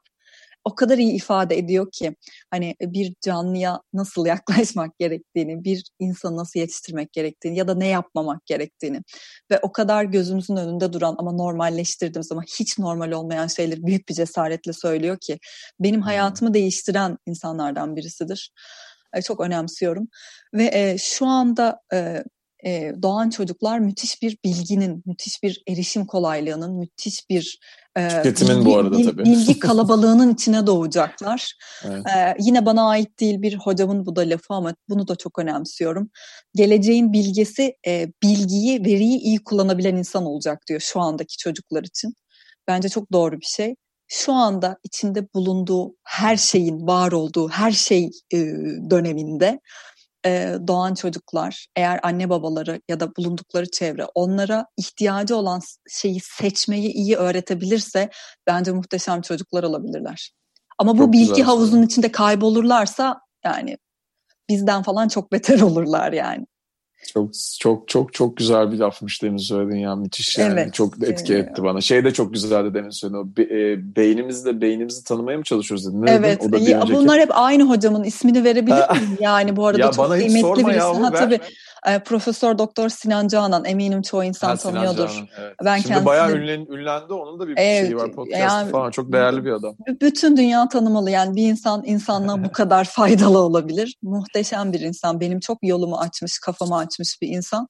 o kadar iyi ifade ediyor ki hani bir canlıya nasıl yaklaşmak [LAUGHS] gerektiğini, bir insanı nasıl yetiştirmek gerektiğini ya da ne yapmamak gerektiğini ve o kadar gözümüzün önünde duran ama normalleştirdiğimiz ama hiç normal olmayan şeyleri büyük bir cesaretle söylüyor ki benim hayatımı değiştiren insanlardan birisidir. Çok önemsiyorum ve e, şu anda e, doğan çocuklar müthiş bir bilginin, müthiş bir erişim kolaylığının, müthiş bir e, Tüketimin bilgi, bu arada tabii. bilgi [LAUGHS] kalabalığının içine doğacaklar. Evet. E, yine bana ait değil bir hocamın bu da lafı ama bunu da çok önemsiyorum. Geleceğin bilgisi e, bilgiyi, veriyi iyi kullanabilen insan olacak diyor şu andaki çocuklar için. Bence çok doğru bir şey şu anda içinde bulunduğu her şeyin var olduğu her şey e, döneminde e, doğan çocuklar eğer anne babaları ya da bulundukları çevre onlara ihtiyacı olan şeyi seçmeyi iyi öğretebilirse bence muhteşem çocuklar olabilirler. Ama bu çok bilgi havuzunun içinde kaybolurlarsa yani bizden falan çok beter [LAUGHS] olurlar yani. Çok çok çok çok güzel bir lafmış demin söyledin ya müthiş yani evet, çok etki etti bana. Şey de çok güzeldi demin söyledin o be, e, beynimizde beynimizi tanımaya mı çalışıyoruz dedin? Ne evet dedin? O da ya, önceki... bunlar hep aynı hocamın ismini verebilir miyim yani bu arada ya çok kıymetli birisi. ha, tabii. E, Profesör Doktor Sinan Canan eminim çoğu insan ha, tanıyordur. Canan, evet. Ben Şimdi kendisini... bayağı ünlen, ünlendi. Onun da bir evet, şeyi var. Podcast yani, falan. Çok değerli bir adam. Bütün dünya tanımalı. Yani bir insan insanlığa bu [LAUGHS] kadar faydalı olabilir. Muhteşem bir insan. Benim çok yolumu açmış, kafamı açmış bir insan.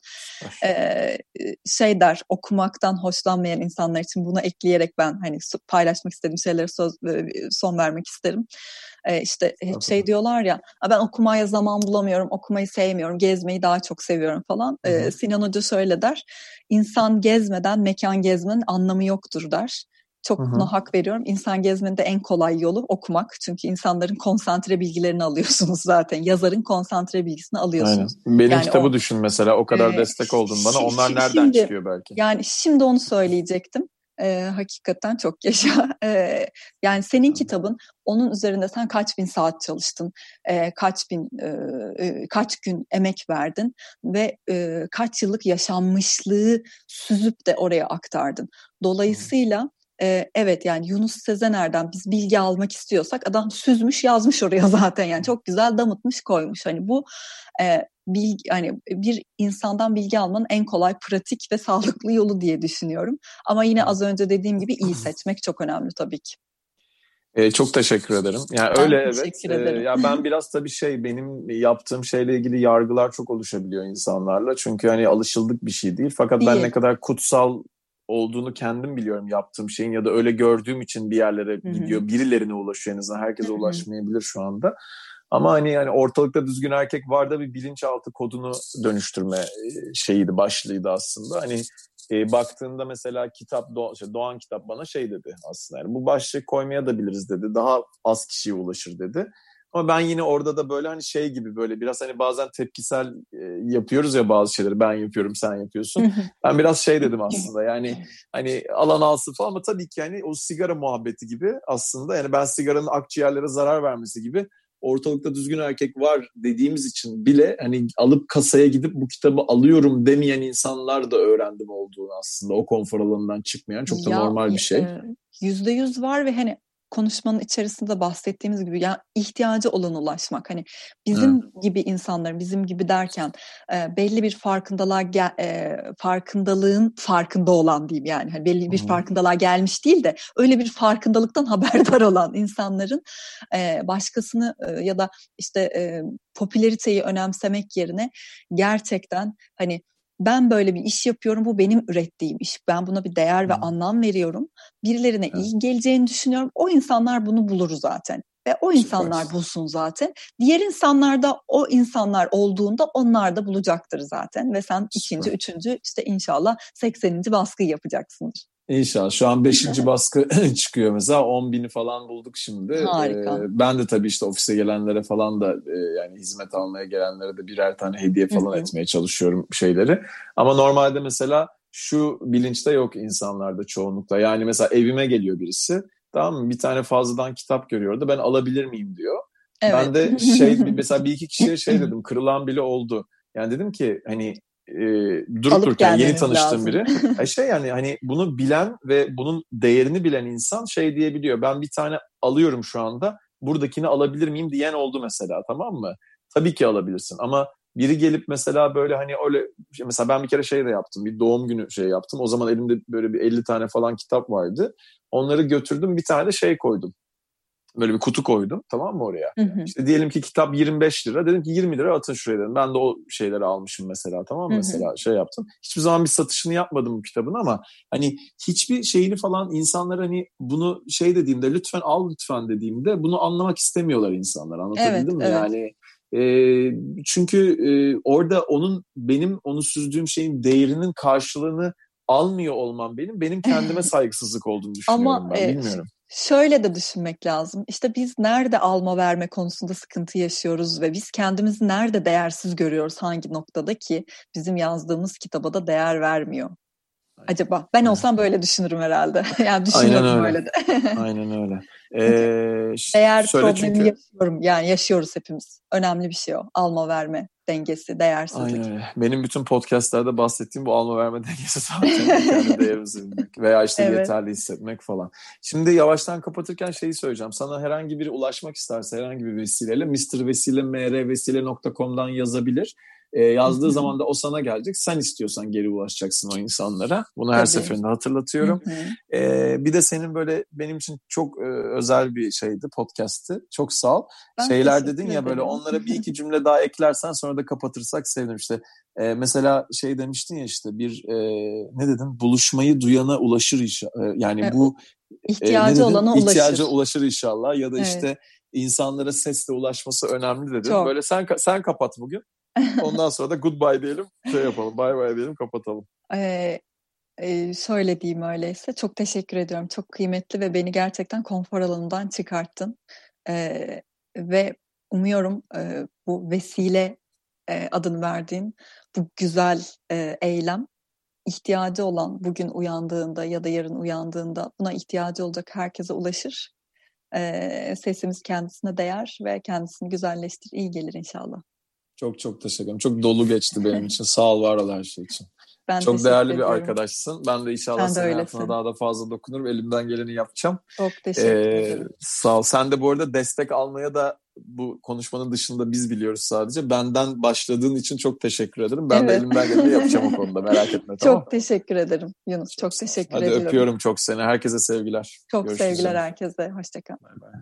Ee, şey der, okumaktan hoşlanmayan insanlar için bunu ekleyerek ben hani paylaşmak istediğim şeylere söz, e, son vermek isterim. Ee, işte hep şey diyorlar ya ben okumaya zaman bulamıyorum, okumayı sevmiyorum, gezmeyi daha çok seviyorum falan. Ee, Sinan Hoca şöyle der, insan gezmeden mekan gezmenin anlamı yoktur der. Çok hı buna hak veriyorum. İnsan gezmenin de en kolay yolu okumak. Çünkü insanların konsantre bilgilerini [LAUGHS] alıyorsunuz zaten. Yazarın konsantre bilgisini alıyorsunuz. Aynen. Benim yani kitabı o, düşün mesela. O kadar e, destek oldun bana. Onlar nereden şimdi, çıkıyor belki? Yani şimdi onu söyleyecektim. E, hakikaten çok [LAUGHS] yaşa. E, yani senin kitabın onun üzerinde sen kaç bin saat çalıştın, e, kaç bin e, e, kaç gün emek verdin ve e, kaç yıllık yaşanmışlığı süzüp de oraya aktardın. Dolayısıyla e, evet yani Yunus Sezener'den biz bilgi almak istiyorsak adam süzmüş yazmış oraya [LAUGHS] zaten yani çok güzel damıtmış koymuş. Hani bu e, bilgi hani bir insandan bilgi almanın en kolay pratik ve sağlıklı yolu diye düşünüyorum. Ama yine az önce dediğim gibi iyi [LAUGHS] seçmek çok önemli tabii ki. Ee, çok teşekkür ederim. Yani ben öyle evet. Ee, ya ben [LAUGHS] biraz tabii şey benim yaptığım şeyle ilgili yargılar çok oluşabiliyor insanlarla. Çünkü hani alışıldık bir şey değil. Fakat değil. ben ne kadar kutsal olduğunu kendim biliyorum yaptığım şeyin ya da öyle gördüğüm için bir yerlere Hı-hı. gidiyor. Birilerine ulaşıyor en azından. Herkese Hı-hı. ulaşmayabilir şu anda. Ama hani yani ortalıkta düzgün erkek var da bir bilinçaltı kodunu dönüştürme şeyiydi, başlığıydı aslında. Hani e, baktığında mesela kitap Doğan, şey, Doğan kitap bana şey dedi aslında. Yani bu başlığı koymaya da biliriz dedi. Daha az kişiye ulaşır dedi. Ama ben yine orada da böyle hani şey gibi böyle biraz hani bazen tepkisel e, yapıyoruz ya bazı şeyleri. Ben yapıyorum, sen yapıyorsun. ben biraz şey dedim aslında yani hani alan alsın falan ama tabii ki yani o sigara muhabbeti gibi aslında yani ben sigaranın akciğerlere zarar vermesi gibi ortalıkta düzgün erkek var dediğimiz için bile hani alıp kasaya gidip bu kitabı alıyorum demeyen insanlar da öğrendim olduğunu aslında o konfor alanından çıkmayan çok da ya, normal bir şey. E, yüzde yüz var ve hani konuşmanın içerisinde bahsettiğimiz gibi yani ihtiyacı olan ulaşmak. Hani bizim Hı. gibi insanların bizim gibi derken e, belli bir farkındalığa e, farkındalığın farkında olan diyeyim yani hani belli bir Hı. farkındalığa gelmiş değil de öyle bir farkındalıktan [LAUGHS] haberdar olan insanların e, başkasını e, ya da işte e, popülariteyi önemsemek yerine gerçekten hani ben böyle bir iş yapıyorum bu benim ürettiğim iş ben buna bir değer ve anlam veriyorum birilerine evet. iyi geleceğini düşünüyorum o insanlar bunu bulur zaten ve o insanlar bulsun zaten diğer insanlar da o insanlar olduğunda onlar da bulacaktır zaten ve sen ikinci Süper. üçüncü işte inşallah 80. baskıyı yapacaksındır. İnşallah. Şu an 5. [LAUGHS] baskı [LAUGHS] çıkıyor mesela. 10 bini falan bulduk şimdi. Harika. Ee, ben de tabii işte ofise gelenlere falan da e, yani hizmet almaya gelenlere de birer tane hediye falan etmeye çalışıyorum şeyleri. Ama normalde mesela şu bilinçte yok insanlarda çoğunlukla. Yani mesela evime geliyor birisi. Tamam mı? Bir tane fazladan kitap görüyordu. Ben alabilir miyim diyor. Evet. Ben de şey [LAUGHS] mesela bir iki kişiye şey dedim. Kırılan bile oldu. Yani dedim ki hani e, durup Alıp dururken yeni tanıştığım lazım. biri. [LAUGHS] e şey yani hani bunu bilen ve bunun değerini bilen insan şey diyebiliyor. Ben bir tane alıyorum şu anda. Buradakini alabilir miyim diyen oldu mesela tamam mı? Tabii ki alabilirsin ama biri gelip mesela böyle hani öyle mesela ben bir kere şey de yaptım. Bir doğum günü şey yaptım. O zaman elimde böyle bir 50 tane falan kitap vardı. Onları götürdüm bir tane de şey koydum böyle bir kutu koydum tamam mı oraya? Hı hı. İşte diyelim ki kitap 25 lira. Dedim ki 20 lira atın şuraya dedim. Ben de o şeyleri almışım mesela tamam mı? Hı hı. Mesela şey yaptım. Hiçbir zaman bir satışını yapmadım bu kitabın ama hani hiçbir şeyini falan insanlar hani bunu şey dediğimde lütfen al lütfen dediğimde bunu anlamak istemiyorlar insanlar. Anlatabildim evet, mi? Evet. Yani e, çünkü e, orada onun benim onu süzdüğüm şeyin değerinin karşılığını almıyor olmam benim benim kendime [LAUGHS] saygısızlık olduğunu düşünüyorum Ama, ben e, bilmiyorum. Şöyle de düşünmek lazım. İşte biz nerede alma verme konusunda sıkıntı yaşıyoruz ve biz kendimizi nerede değersiz görüyoruz hangi noktada ki bizim yazdığımız kitaba da değer vermiyor. Acaba ben olsam böyle düşünürüm herhalde. [LAUGHS] yani düşünüyorum Aynen öyle. de. [LAUGHS] Aynen öyle. Ee, Değer problemi çünkü... yaşıyorum. Yani yaşıyoruz hepimiz. Önemli bir şey o. Alma verme dengesi, değersizlik. Aynen öyle. Benim bütün podcastlerde bahsettiğim bu alma verme [LAUGHS] dengesi zaten kendi değerimizi bilmek veya işte evet. yeterli hissetmek falan. Şimdi yavaştan kapatırken şeyi söyleyeceğim. Sana herhangi biri ulaşmak isterse herhangi bir vesileyle Mr. Vesile mr vesile.com'dan yazabilir. E, yazdığı zaman da o sana gelecek. Sen istiyorsan geri ulaşacaksın o insanlara. Bunu her Tabii. seferinde hatırlatıyorum. E, bir de senin böyle benim için çok e, özel bir şeydi podcast'ti. Çok sağ ol. Ben Şeyler dedin ya böyle onlara bir iki [LAUGHS] cümle daha eklersen sonra da kapatırsak sevinirim. İşte e, mesela şey demiştin ya işte bir e, ne dedin buluşmayı duyana ulaşır inşallah. E, yani evet. bu ihtiyacı e, olana ulaşır. İhtiyacı ulaşır inşallah ya da evet. işte insanlara sesle ulaşması önemli dedin. Çok. Böyle sen sen kapat bugün. Ondan sonra da goodbye diyelim. Şey yapalım. Bye bye diyelim kapatalım. Ee, e, şöyle diyeyim öyleyse. Çok teşekkür ediyorum. Çok kıymetli ve beni gerçekten konfor alanından çıkarttın. Ee, ve umuyorum e, bu vesile e, adını verdiğin bu güzel e, eylem ihtiyacı olan bugün uyandığında ya da yarın uyandığında buna ihtiyacı olacak herkese ulaşır. E, sesimiz kendisine değer ve kendisini güzelleştir. İyi gelir inşallah. Çok çok teşekkür ederim. Çok dolu geçti benim için. Sağ ol var ol her şey için. [LAUGHS] Ben Çok değerli ediyorum. bir arkadaşsın. Ben de inşallah ben de senin hayatına daha da fazla dokunurum. Elimden geleni yapacağım. Çok teşekkür ee, ederim. Sağ ol. Sen de bu arada destek almaya da bu konuşmanın dışında biz biliyoruz sadece. Benden başladığın için çok teşekkür ederim. Ben evet. de elimden geleni yapacağım o [LAUGHS] konuda. Merak etme tamam Çok teşekkür ederim Yunus. Çok, çok teşekkür Hadi ederim. Hadi öpüyorum çok seni. Herkese sevgiler. Çok Görüşürüz sevgiler herkese. Hoşçakal. Bay bay.